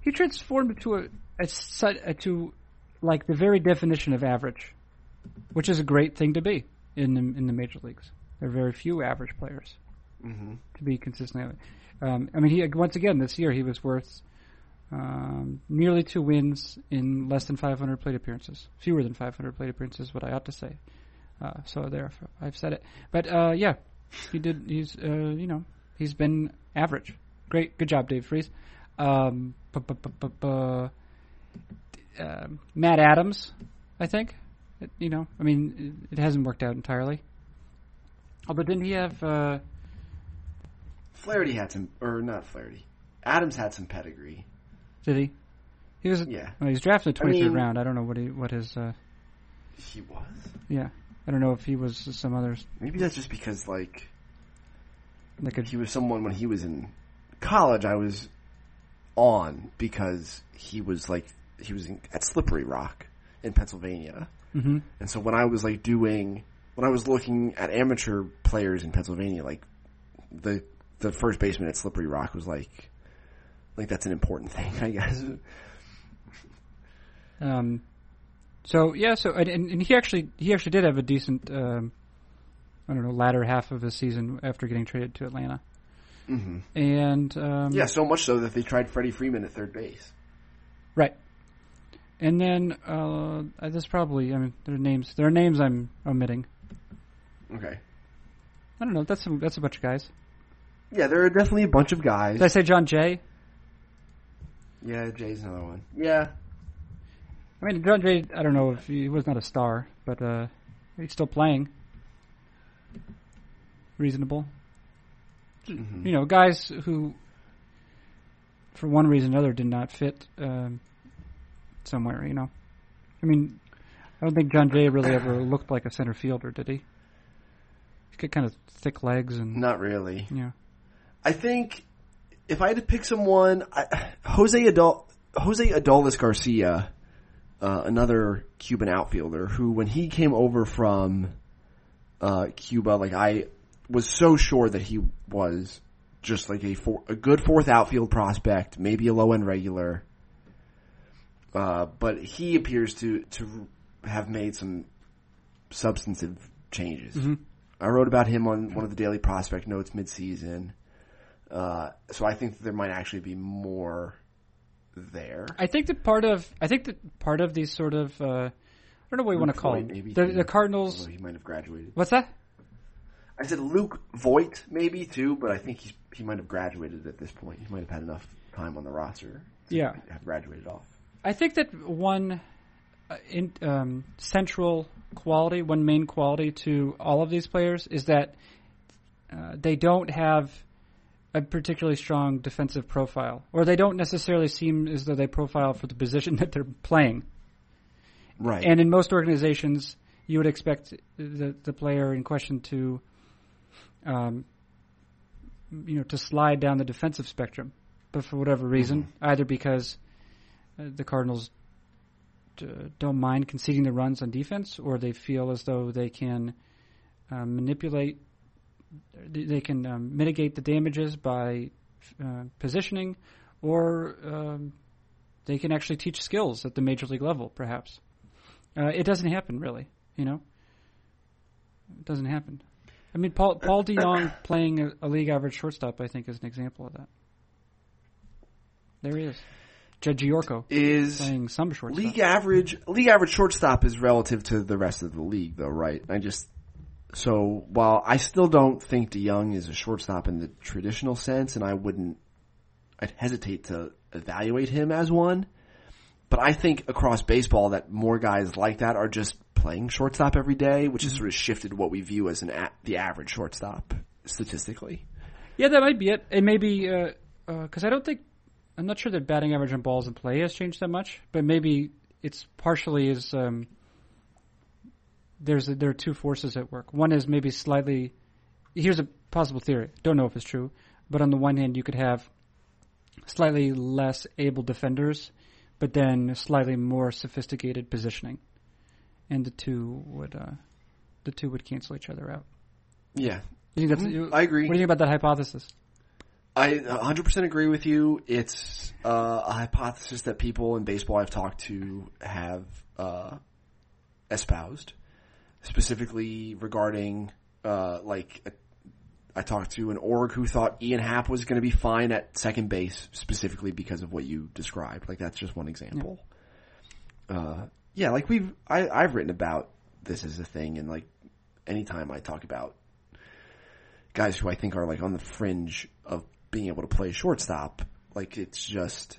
he transformed to a, a, a to like the very definition of average, which is a great thing to be in the, in the major leagues. There are very few average players hmm to be consistently. Um, I mean, he once again this year he was worth um, nearly two wins in less than 500 plate appearances, fewer than 500 plate appearances. What I ought to say. Uh, so there, I've said it. But uh, yeah, he did. He's uh, you know he's been average. Great, good job, Dave Freese. Um, bu- bu- bu- um, Matt Adams, I think. It- you know, I mean, it, it hasn't worked out entirely. Oh, but didn't he have? Flaherty had some, or not Flaherty. Adams had some pedigree. Did he? He was. Yeah, Well, he's drafted I 23rd mean- round. I don't know what he what his. Uh, he was. yeah, I don't know if he was some others Maybe that's just because like like a. he was someone when he was in college. I was on because he was like he was in, at Slippery Rock in Pennsylvania, hmm and so when I was like doing when I was looking at amateur players in Pennsylvania, like the the first baseman at Slippery Rock was like like that's an important thing, I guess. Um, so yeah, so and, and he actually he actually did have a decent. Um, I don't know, latter half of his season after getting traded to Atlanta, hmm and um, Yeah, so much so that they tried Freddie Freeman at third base. right. And then uh, this probably I mean there are names there are names I'm omitting. Okay. I don't know. That's a, that's a bunch of guys. Yeah, there are definitely a bunch of guys. Did I say Jon Jay? yeah, Jay's another one. Yeah. I mean, Jon Jay. I don't know if he was not a star, but uh, he's still playing. Reasonable. Mhm. You know, guys who, for one reason or another, did not fit um, somewhere. You know, I mean, I don't think Jon Jay really ever looked like a center fielder, did he? He's got kind of thick legs and Not really. yeah. I think if I had to pick someone, I, Jose Adol, Jose Adolis Garcia, uh, another Cuban outfielder, who when he came over from uh, Cuba, like I was so sure that he was just like a four, a good fourth outfield prospect, maybe a low end regular. Uh, but he appears to to have made some substantive changes. Mhm. I wrote about him on one of the daily prospect notes mid-season. Uh, so I think that there might actually be more there. I think that part of I think that part of these sort of uh, I don't know what you want to call them. maybe The, the Cardinals. He might have graduated. What's that? I said Luke Voit maybe too, but I think he's he might have graduated at this point. He might have had enough time on the roster. To Yeah. have graduated off. I think that one uh, in, um, central quality, one main quality to all of these players is that uh, they don't have a particularly strong defensive profile, or they don't necessarily seem as though they profile for the position that they're playing. Right. And in most organizations, you would expect the the player in question to, um, you know, to slide down the defensive spectrum, but for whatever reason, either because uh, the Cardinals d- don't mind conceding the runs on defense, or they feel as though they can um, manipulate, they can um, mitigate the damages by uh, positioning, or um, they can actually teach skills at the major league level, perhaps. Uh, it doesn't happen, really. You know, it doesn't happen. I mean, Paul Paul DeJong playing a, a league average shortstop, I think, is an example of that. There he is, Jedd Gyorko is playing some shortstop. league average league average shortstop is relative to the rest of the league though, right? I just so while I still don't think DeJong is a shortstop in the traditional sense, and I wouldn't I'd hesitate to evaluate him as one. But I think across baseball that more guys like that are just playing shortstop every day, which has mm-hmm. sort of shifted what we view as an a- the average shortstop statistically. Yeah, that might be it. It may be because uh, uh, I don't think I'm not sure that batting average on balls in play has changed that much, but maybe it's partially is um, there's a, there are two forces at work. One is maybe slightly. Here's a possible theory. Don't know if it's true, but on the one hand, you could have slightly less able defenders, but then slightly more sophisticated positioning, and the two would uh, the two would cancel each other out. Yeah, You think that's, Mhm, I agree. What do you think about that hypothesis? I 100% agree with you. It's uh, a hypothesis that people in baseball I've talked to have uh, espoused, specifically regarding uh, like I talked to an org who thought Ian Happ was going to be fine at second base, specifically because of what you described. Like that's just one example. Uh, yeah, like we've I, I've written about this as a thing, and like anytime I talk about guys who I think are like on the fringe of being able to play shortstop, like it's just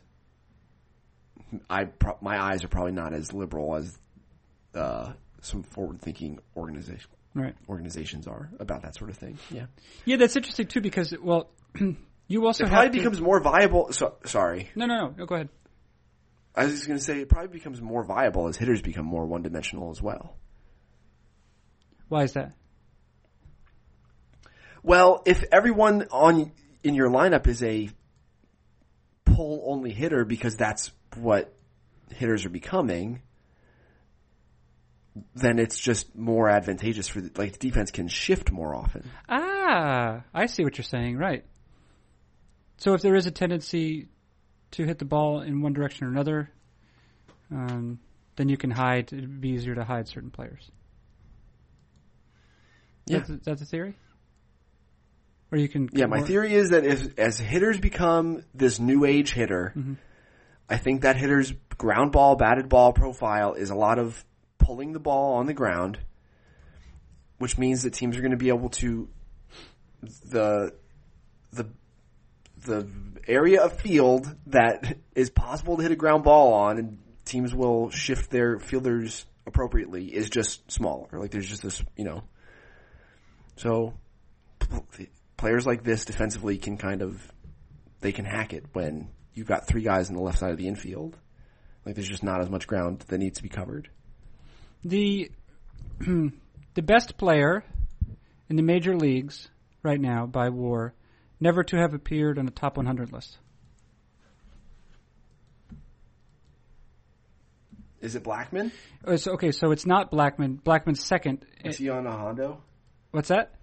I pro- my eyes are probably not as liberal as uh, some forward-thinking organization Right. organizations are about that sort of thing. Yeah, Yeah, that's interesting too because well, you also it probably to, becomes more viable. So, sorry, no, no, no, no. Go ahead. I was just going to say it probably becomes more viable as hitters become more one-dimensional as well. Why is that? Well, if everyone on in your lineup is a pull only hitter because that's what hitters are becoming, then it's just more advantageous for the, like the defense can shift more often. Ah, I see what you're saying. Right. So if there is a tendency to hit the ball in one direction or another, um, then you can hide. It'd be easier to hide certain players. Yeah. That's, that's a theory. Or you can. Yeah, my more- theory is that if as hitters become this new age hitter, Mhm. I think that hitter's ground ball, batted ball profile is a lot of pulling the ball on the ground, which means that teams are going to be able to the the the area of field that is possible to hit a ground ball on, and teams will shift their fielders appropriately is just smaller. Like there's just this, you know. So players like this defensively can kind of they can hack it when you've got three guys on the left side of the infield. Like there's just not as much ground that needs to be covered. The the best player in the major leagues right now by WAR never to have appeared on a top 100 list. Is it Blackmon? Uh, so, okay, so it's not Blackmon. Blackmon's second. Is he on a Hondo? What's that?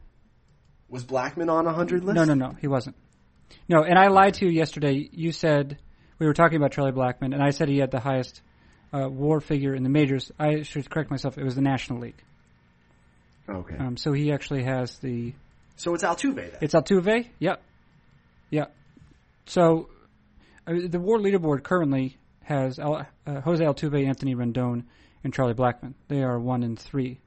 Was Blackmon on a hundred list? No, no, no, he wasn't. No, and I lied to you yesterday. You said we were talking about Charlie Blackmon, and I said he had the highest uh, WAR figure in the majors. I should correct myself. It was the National League. Okay. Um, so he actually has the so it's Altuve then. It's Altuve. Yep. Yep. So uh, the WAR leaderboard currently has Al, uh, Jose Altuve, Anthony Rendon, and Charlie Blackmon. They are one and three.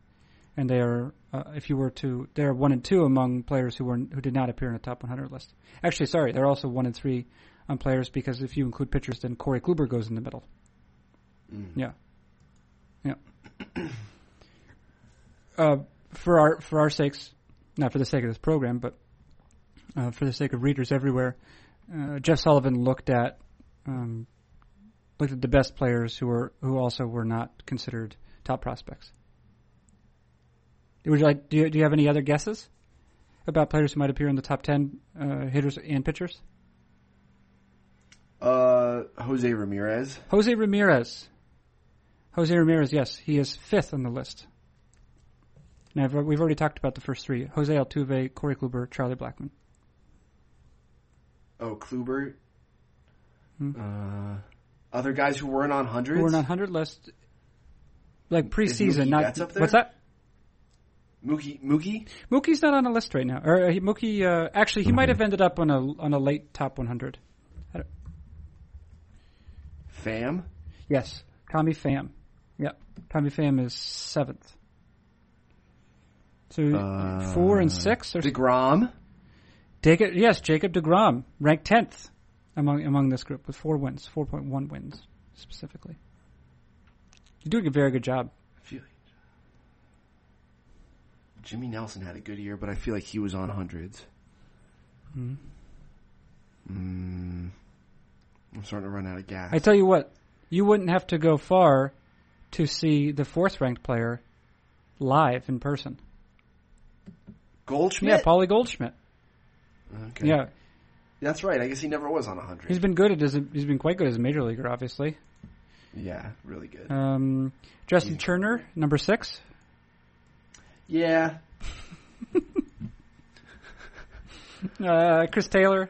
and they are uh, if you were to they are one and two among players who were who did not appear in the top 100 list. Actually, sorry, they're also one and three on players because if you include pitchers, then Corey Kluber goes in the middle. Mm. Yeah, yeah. uh, for our for our sakes, not for the sake of this program, but uh, for the sake of readers everywhere, uh, Jeff Sullivan looked at um, looked at the best players who were who also were not considered top prospects. Would you like? Do you, do you have any other guesses about players who might appear in the top ten uh, hitters and pitchers? Uh, Jose Ramirez. Jose Ramirez. Jose Ramirez, yes, he is fifth on the list. Now we've already talked about the first three: Jose Altuve, Corey Kluber, Charlie Blackmon. Oh, Kluber. Hmm. Uh, other guys who weren't on hundreds. Who are on hundred list, like preseason. Not Betts up there? what's that? Mookie. Mookie. Mookie's not on a list right now. Or uh, Mookie, uh, actually, he might have ended up on a on a late top 100. Pham, Yes, Tommy Pham. Yep, Tommy Pham is seventh. So Uh, four and six, or Degrom. Jacob, yes, Jacob Degrom ranked tenth among among this group with four wins, four point one wins specifically. You're doing a very good job. I feel like Jimmy Nelson had a good year, but I feel like he was on hundreds. Mhm. Mm, I'm starting to run out of gas. I tell you what, you wouldn't have to go far to see the fourth ranked player live in person. Goldschmidt. Yeah, Paulie Goldschmidt. Okay. Yeah, that's right. I guess he never was on hundred. he's been good at his. He's been quite good as a major leaguer, obviously. yeah, really good. Um, Justin He's- Turner, number six. yeah, Uh, Chris Taylor.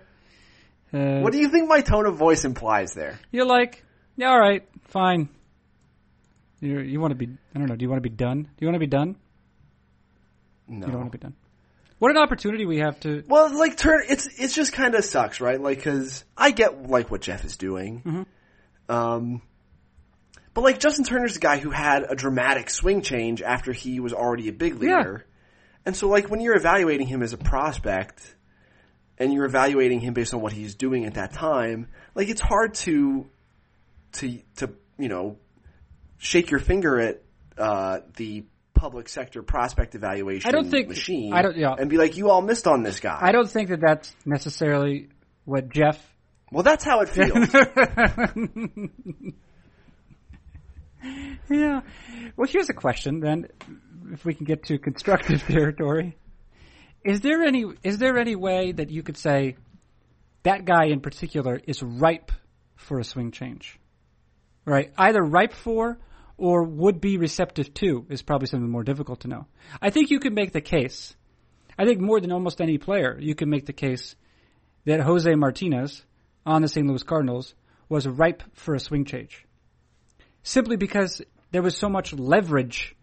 Uh, What do you think my tone of voice implies there? You're like, yeah, all right, fine. You you want to be? I don't know. Do you want to be done? Do you want to be done? No. You don't want to be done. What an opportunity we have to. Well, like turn it's it's just kind of sucks, right? Like cuz I get like what Jeff is doing. Mhm. Um but like Justin Turner's a guy who had a dramatic swing change after he was already a big Yeah. And so like when you're evaluating him as a prospect and you're evaluating him based on what he's doing at that time, like it's hard to to to, you know, shake your finger at uh the public sector prospect evaluation I don't think- machine I don't- yeah. and be like you all missed on this guy. I don't think that that's necessarily what Jeff. Well, that's how it feels. yeah. Well, here's a question then, if we can get to constructive territory. Is there any is there any way that you could say that guy in particular is ripe for a swing change? Right? Either ripe for or would be receptive to is probably something more difficult to know. I think you could make the case. I think more than almost any player, you can make the case that Jose Martinez on the St. Louis Cardinals was ripe for a swing change. Simply because there was so much leverage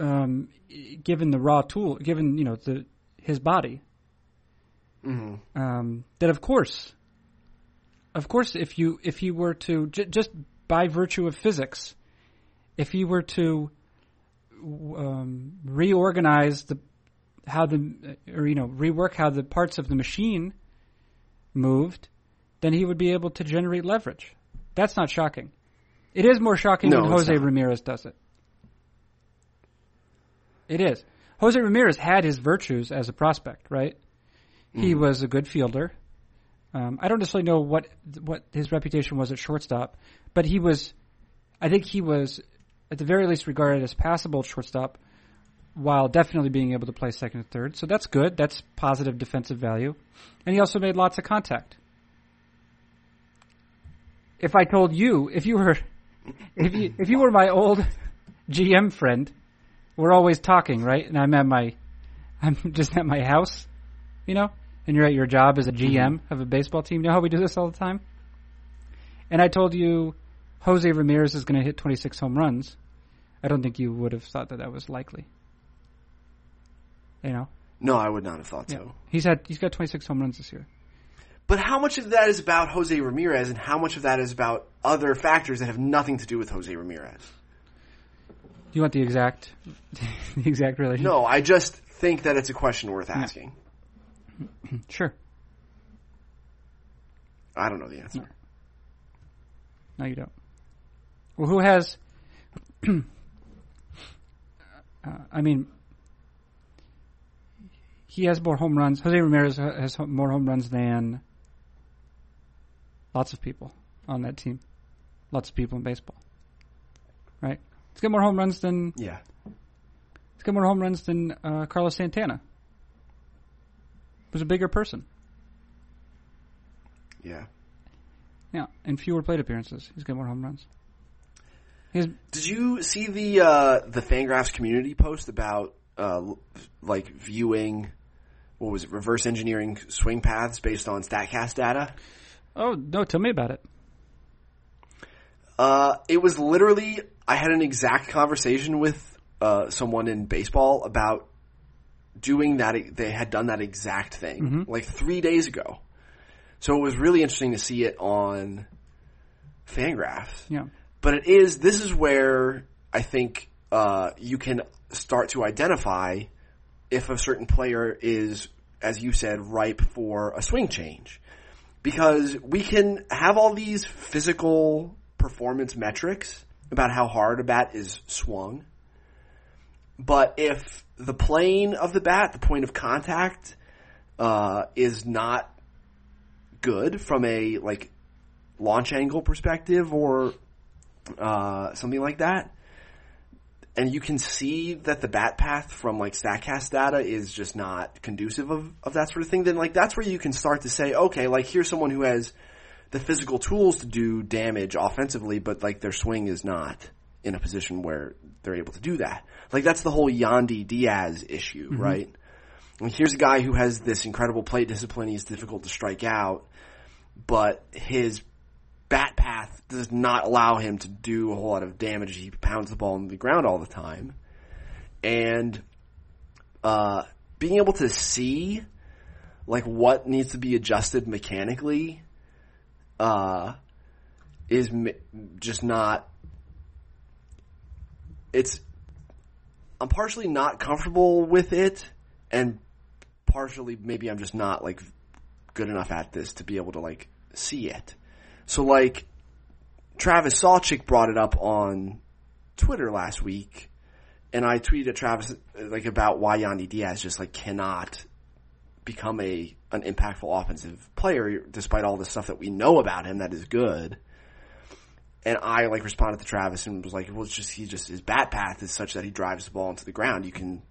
um, given the raw tool, given you know the his body, hmm um, that of course, of course, if you if you were to j- just by virtue of physics, if he were to um, reorganize the how the or you know rework how the parts of the machine moved, then he would be able to generate leverage. That's not shocking. It is more shocking No, when Jose not. Ramirez does it. It is. Jose Ramirez had his virtues as a prospect, right? He was a good fielder. Um, I don't necessarily know what what his reputation was at shortstop, but he was. I think he was, at the very least, regarded as passable at shortstop, while definitely being able to play second and third. So that's good. That's positive defensive value, and he also made lots of contact. If I told you, if you were, if you if you were my old GM friend, we're always talking, right? And I'm at my, I'm just at my house, you know, and you're at your job as a GM mm-hmm. of a baseball team. You know how we do this all the time? And I told you Jose Ramirez is going to hit 26 home runs. I don't think you would have thought that that was likely. You know, No, I would not have thought yeah. so. he's had he's got 26 home runs this year. But how much of that is about Jose Ramirez, and how much of that is about other factors that have nothing to do with Jose Ramirez? Do you want the exact, the exact relationship? No, I just think that it's a question worth asking. Sure. I don't know the answer. No, you don't. Well, who has? uh, I mean, he has more home runs. Jose Ramirez has more home runs than lots of people on that team. Lots of people in baseball, right? He's got more home runs than Yeah. he's got more home runs than uh, Carlos Santana. Was a bigger person. Yeah. Yeah, and fewer plate appearances. He's got more home runs. He's Did you see the uh, the Fangraphs community post about uh, like viewing what was it, reverse engineering swing paths based on Statcast data? oh no, tell me about it. Uh, it was literally I had an exact conversation with uh, someone in baseball about doing that. They had done that exact thing like three days ago. So it was really interesting to see it on Fangraphs. Yeah. But it is, this is where I think, uh, you can start to identify if a certain player is, as you said, ripe for a swing change. Because we can have all these physical performance metrics about how hard a bat is swung. But if the plane of the bat, the point of contact, uh, is not good from a, like, launch angle perspective or uh, something like that. And you can see that the bat path from like Statcast data is just not conducive of, of that sort of thing. Then like that's where you can start to say, okay, like here's someone who has the physical tools to do damage offensively, but like their swing is not in a position where they're able to do that. Like that's the whole Yandy Diaz issue, right? I mean, here's a guy who has this incredible plate discipline. He's difficult to strike out, but his bat path does not allow him to do a whole lot of damage. He pounds the ball on the ground all the time. And uh, being able to see like what needs to be adjusted mechanically uh, is just not it's I'm partially not comfortable with it and partially maybe I'm just not like good enough at this to be able to like see it. So like Travis Sawchik brought it up on Twitter last week and I tweeted at Travis like about why Yandy Diaz just like cannot become a an impactful offensive player despite all the stuff that we know about him that is good. And I like responded to Travis and was like, well, it's just he just his bat path is such that he drives the ball into the ground. You can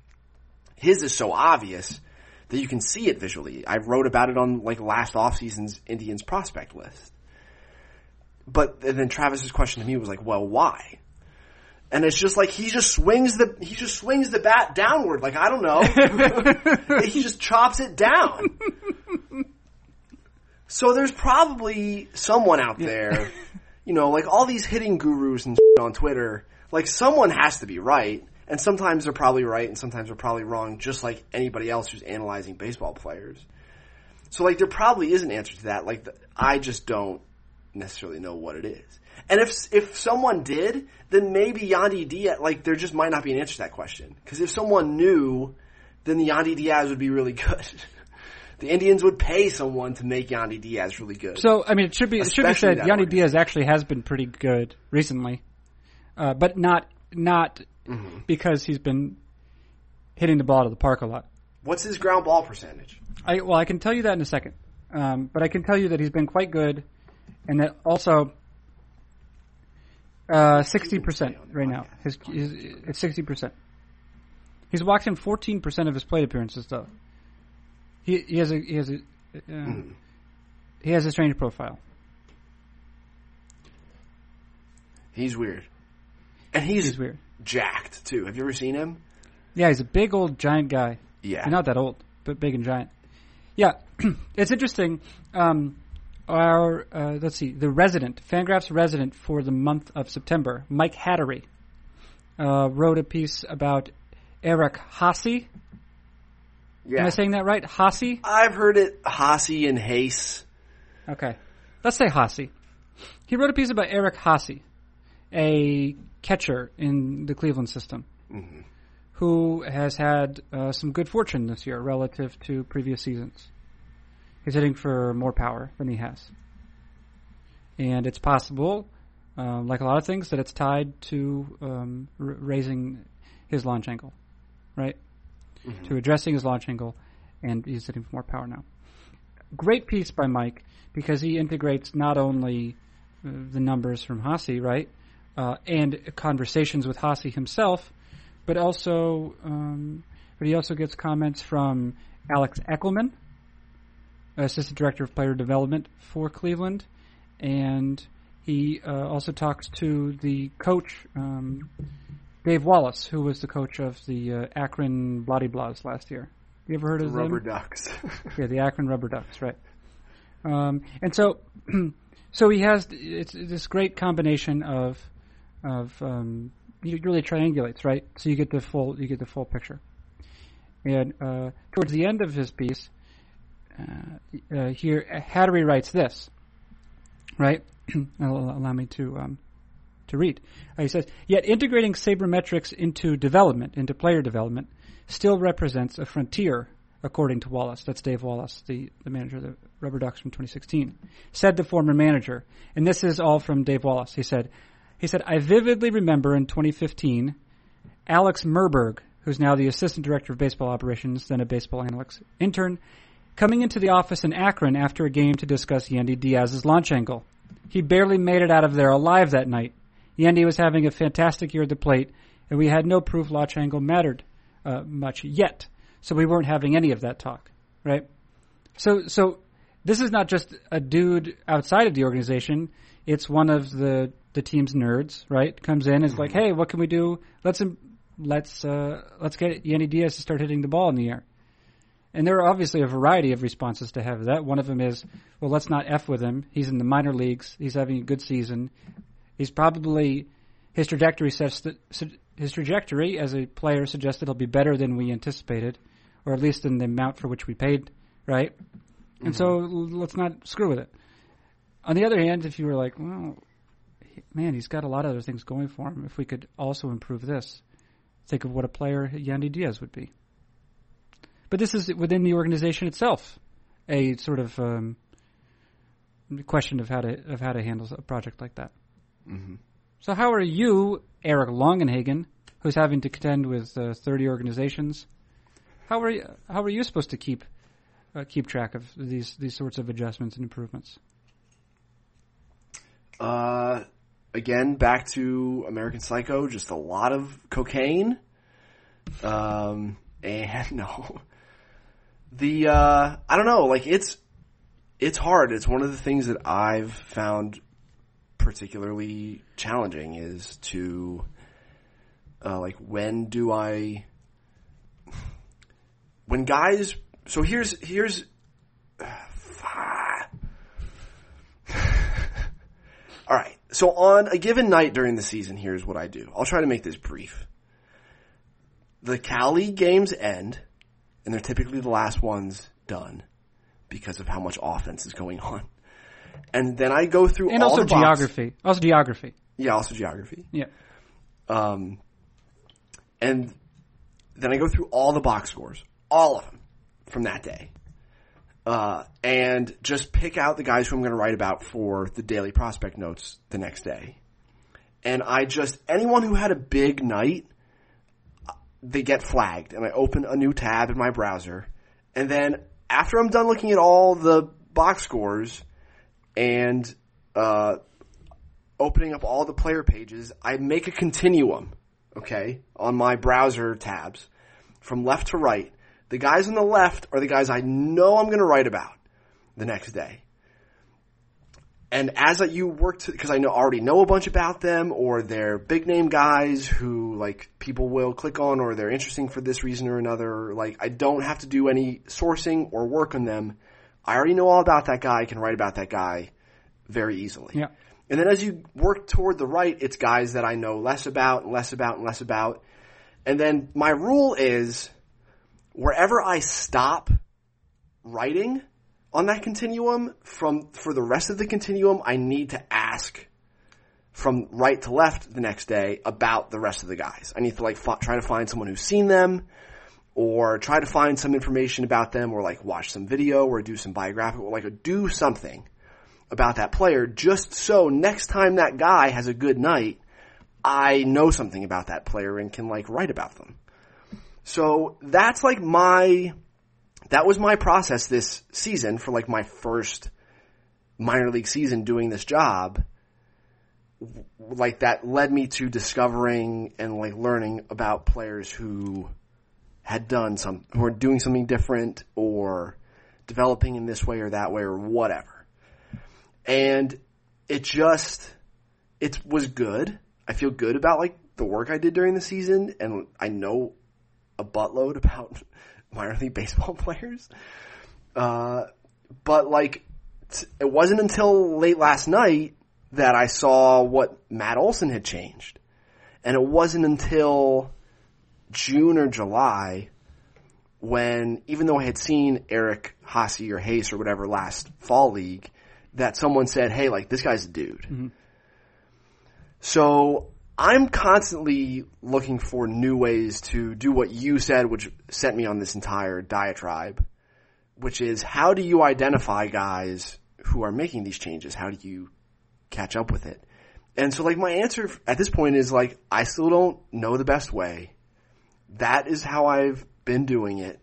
his is so obvious that you can see it visually. I wrote about it on like last offseason's Indians prospect list. But and then Travis's question to me was like, well, why? And it's just like he just swings the he just swings the bat downward. Like I don't know, he just chops it down. So there's probably someone out there, you know, like all these hitting gurus and shit on Twitter. Like someone has to be right, and sometimes they're probably right, and sometimes they're probably wrong, just like anybody else who's analyzing baseball players. So like there probably is an answer to that. Like the, I just don't necessarily know what it is. And if if someone did, then maybe Yandy Diaz, like there just might not be an answer to that question. Because if someone knew, then the Yandy Diaz would be really good. the Indians would pay someone to make Yandy Diaz really good. So I mean, it should be it should be said. organization. Diaz actually has been pretty good recently, uh, but not not Mm-hmm. because he's been hitting the ball to the park a lot. What's his ground ball percentage? I well, I can tell you that in a second, um, but I can tell you that he's been quite good, and that also uh, sixty percent right now. His, his it's sixty percent. He's walked in fourteen percent of his plate appearances, though. He he has a he has a uh, he has a strange profile. He's weird. And he's, He's weird. jacked too. Have you ever seen him? Yeah, he's a big old giant guy. Yeah. Not that old, but big and giant. Yeah, it's interesting. Um, our uh, let's see, the resident, Fangraphs resident for the month of September, Mike Hattery, uh, wrote a piece about Eric Haase. yeah. Am I saying that right? Haase. I've heard it Hasi and Haase. Okay, let's say Haase. He wrote a piece about Eric Haase, a catcher in the Cleveland system who has had uh, some good fortune this year relative to previous seasons. He's hitting for more power than he has. And it's possible, uh, like a lot of things, that it's tied to um, r- raising his launch angle, right? To addressing his launch angle, and he's hitting for more power now. Great piece by Mike because he integrates not only uh, the numbers from Hasi, right, uh, and conversations with Hasi himself, but also, um, but he also gets comments from Alex Eckelman, assistant director of player development for Cleveland, and he uh, also talks to the coach um, Dave Wallace, who was the coach of the uh, Akron Bloody Blahs last year. You ever heard of Rubber them? ducks. Yeah, the Akron Rubber Ducks, right? Um, and so, so he has it's this great combination of of um, he really triangulates, right? So you get the full you get the full picture. And uh, towards the end of his piece, uh, uh, here Hattery writes this, right? Allow me to um, to read. Uh, he says, yet integrating sabermetrics into development, into player development, still represents a frontier, according to Wallace. That's Dave Wallace, the, the manager of the Rubber Ducks from 2016. Said the former manager, and this is all from Dave Wallace. He said, he said, I vividly remember in 2015, Alex Merberg, who's now the assistant director of baseball operations, then a baseball analytics intern, coming into the office in Akron after a game to discuss Yandy Diaz's launch angle. He barely made it out of there alive that night. Yandy was having a fantastic year at the plate, and we had no proof launch angle mattered uh, much yet. So we weren't having any of that talk, right? So, so this is not just a dude outside of the organization. It's one of the the team's nerds, right? Comes in is like, hey, what can we do? Let's let's uh, let's get Yandy Diaz to start hitting the ball in the air. And there are obviously a variety of responses to have that. One of them is, well, let's not f with him. He's in the minor leagues. He's having a good season. He's probably his trajectory says that his trajectory as a player suggests he'll be better than we anticipated, or at least in the amount for which we paid, right? And so mm-hmm. let's not screw with it. On the other hand, if you were like, well, man, he's got a lot of other things going for him. If we could also improve this, think of what a player Yandy Diaz would be. But this is within the organization itself, a sort of um, question of how to of how to handle a project like that. hmm So how are you, Eric Longenhagen, who's having to contend with uh, 30 organizations? How are you, how are you supposed to keep uh, keep track of these these sorts of adjustments and improvements? Uh, again, back to American Psycho, just a lot of cocaine. Um, and no, the uh, I don't know, like it's it's hard. It's one of the things that I've found particularly challenging is to uh, like when do I when guys so here's here's All right. So on a given night during the season, here's what I do. I'll try to make this brief. The Cali games end, and they're typically the last ones done because of how much offense is going on. And then I go through And all also the box- geography. Also geography. Yeah, also geography. Yeah. Um, and then I go through all the box scores, all of them from that day. Uh, and just pick out the guys who I'm going to write about for the daily prospect notes the next day. And I just, anyone who had a big night, they get flagged. And I open a new tab in my browser. And then after I'm done looking at all the box scores and, uh, opening up all the player pages, I make a continuum, okay, on my browser tabs from left to right. The guys on the left are the guys I know I'm going to write about the next day. And as I- you work because I know already know a bunch about them, or they're big name guys who like people will click on, or they're interesting for this reason or another. Like I don't have to do any sourcing or work on them. I already know all about that guy. I can write about that guy very easily. Yeah. And then as you work toward the right, it's guys that I know less about, less about, and less about. And then my rule is wherever I stop writing on that continuum from for the rest of the continuum, I need to ask from right to left the next day about the rest of the guys. I need to like f- try to find someone who's seen them or try to find some information about them or like watch some video or do some biographical, like do something about that player just so next time that guy has a good night, I know something about that player and can like write about them. So that's like my, that was my process this season for like my first minor league season doing this job. Like that led me to discovering and like learning about players who had done some, who are doing something different or developing in this way or that way or whatever. And it just, it was good. I feel good about like the work I did during the season and I know a buttload about minor league baseball players. Uh, but like, it wasn't until late last night that I saw what Matt Olson had changed. And it wasn't until June or July when, even though I had seen Eric Haase or Hayes or whatever last fall league, that someone said, hey, like, this guy's a dude. Mm-hmm. So I'm constantly looking for new ways to do what you said, which sent me on this entire diatribe, which is how do you identify guys who are making these changes? How do you catch up with it? And so like my answer at this point is like, I still don't know the best way. That is how I've been doing it.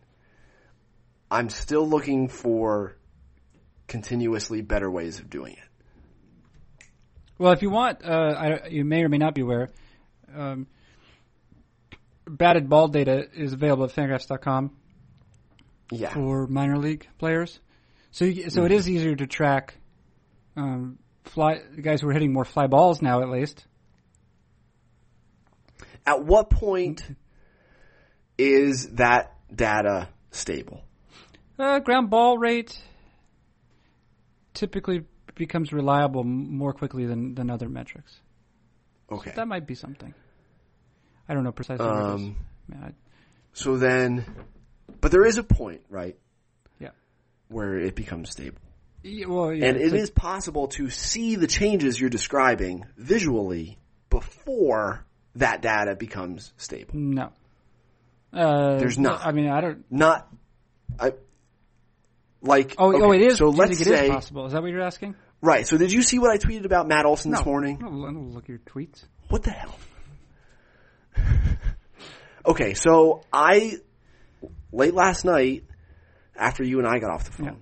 I'm still looking for continuously better ways of doing it. Well, if you want, uh, I, you may or may not be aware, um, batted ball data is available at fangraphs.com yeah. for minor league players. So, you, so mm-hmm. it is easier to track um, fly guys who are hitting more fly balls now, at least. At what point is that data stable? Uh, ground ball rate typically becomes reliable more quickly than, than other metrics. Okay. So that might be something. I don't know precisely. Um, yeah, so then, but there is a point, right? Yeah. Where it becomes stable. Yeah, well, yeah, and it is possible to see the changes you're describing visually before that data becomes stable. No. Uh, There's not. I mean, I don't. Not. I. Like. Oh, okay, oh, it is. So let's say is possible. Is that what you're asking? Right. So did you see what I tweeted about Matt Olson no, this morning? No, I don't look at your tweets. What the hell? okay, so I late last night after you and I got off the phone, yeah.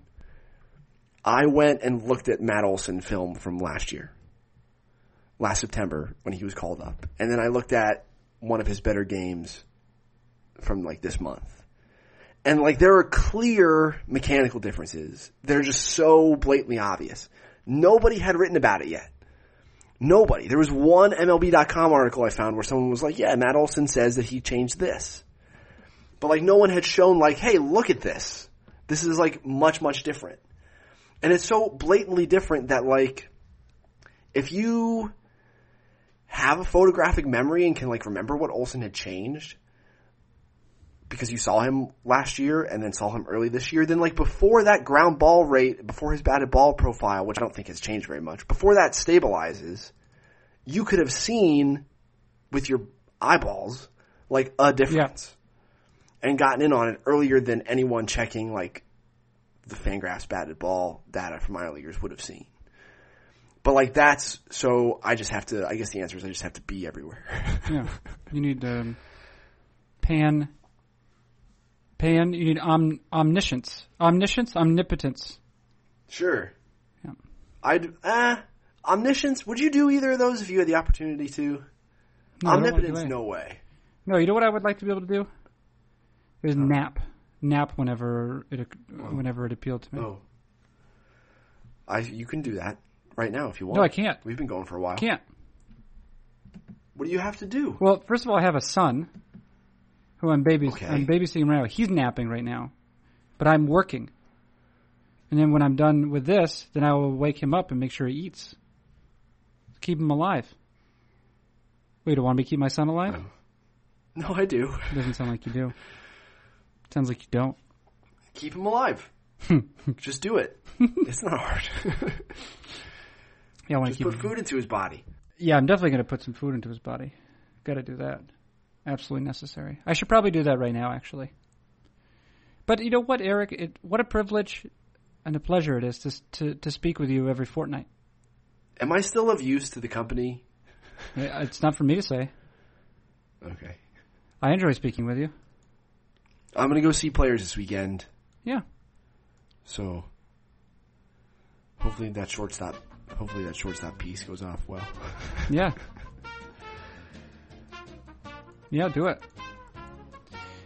I went and looked at Matt Olson film from last year, last September when he was called up, and then I looked at one of his better games from like this month. And like there are clear mechanical differences. They're just so blatantly obvious. Nobody had written about it yet. Nobody. There was one MLB.com article I found where someone was like, yeah, Matt Olson says that he changed this. But like no one had shown like, hey, look at this. This is like much, much different. And it's so blatantly different that like, if you have a photographic memory and can like remember what Olson had changed, because you saw him last year and then saw him early this year, then like before that ground ball rate, before his batted ball profile, which I don't think has changed very much, before that stabilizes, you could have seen with your eyeballs like a difference yeah. and gotten in on it earlier than anyone checking like the Fangraphs batted ball data from minor leaguers would have seen. But like that's so I just have to. I guess the answer is I just have to be everywhere. yeah, you need um, pan Pan, you need om- omniscience. Omniscience? Omnipotence. Sure. Yeah. I'd, ah, omniscience, would you do either of those if you had the opportunity to? No, Omnipotence, no way. No, you know what I would like to be able to do? Is oh. nap. Nap whenever it, whenever it appealed to me. Oh. I, you can do that right now if you want. No, I can't. We've been going for a while. Can't. What do you have to do? Well, first of all, I have a son who I'm babys okay. I'm babysitting right now. He's napping right now, but I'm working. And then when I'm done with this, then I will wake him up and make sure he eats. Keep him alive. Wait, do you want me to keep my son alive? No, I do. Doesn't sound like you do. Sounds like you don't. Keep him alive. Just do it. it's not hard. yeah, I want Just to put him. food into his body. Yeah, I'm definitely going to put some food into his body. Got to do that. Absolutely necessary. I should probably do that right now, actually. But you know what, Eric? It, what a privilege and a pleasure it is to, to to speak with you every fortnight. Am I still of use to the company? Uh, it's not for me to say. Okay. I enjoy speaking with you. I'm gonna go see players this weekend. Yeah. So hopefully that shortstop hopefully that shortstop piece goes off well. Yeah. yeah, do it.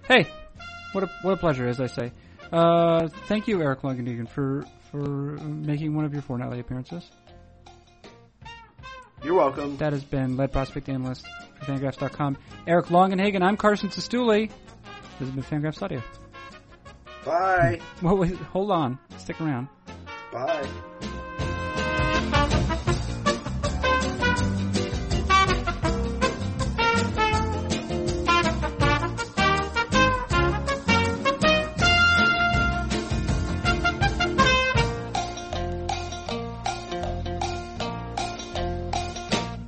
Hey, what a what a pleasure, as I say. Uh, thank you, Eric Longenhagen, for for making one of your fortnightly appearances. You're welcome. That has been lead prospect analyst for Fangraphs.com, Eric Longenhagen. I'm Carson Cistulli. This has been Fangraphs Audio. Bye. Well, wait, hold on. Stick around. Bye.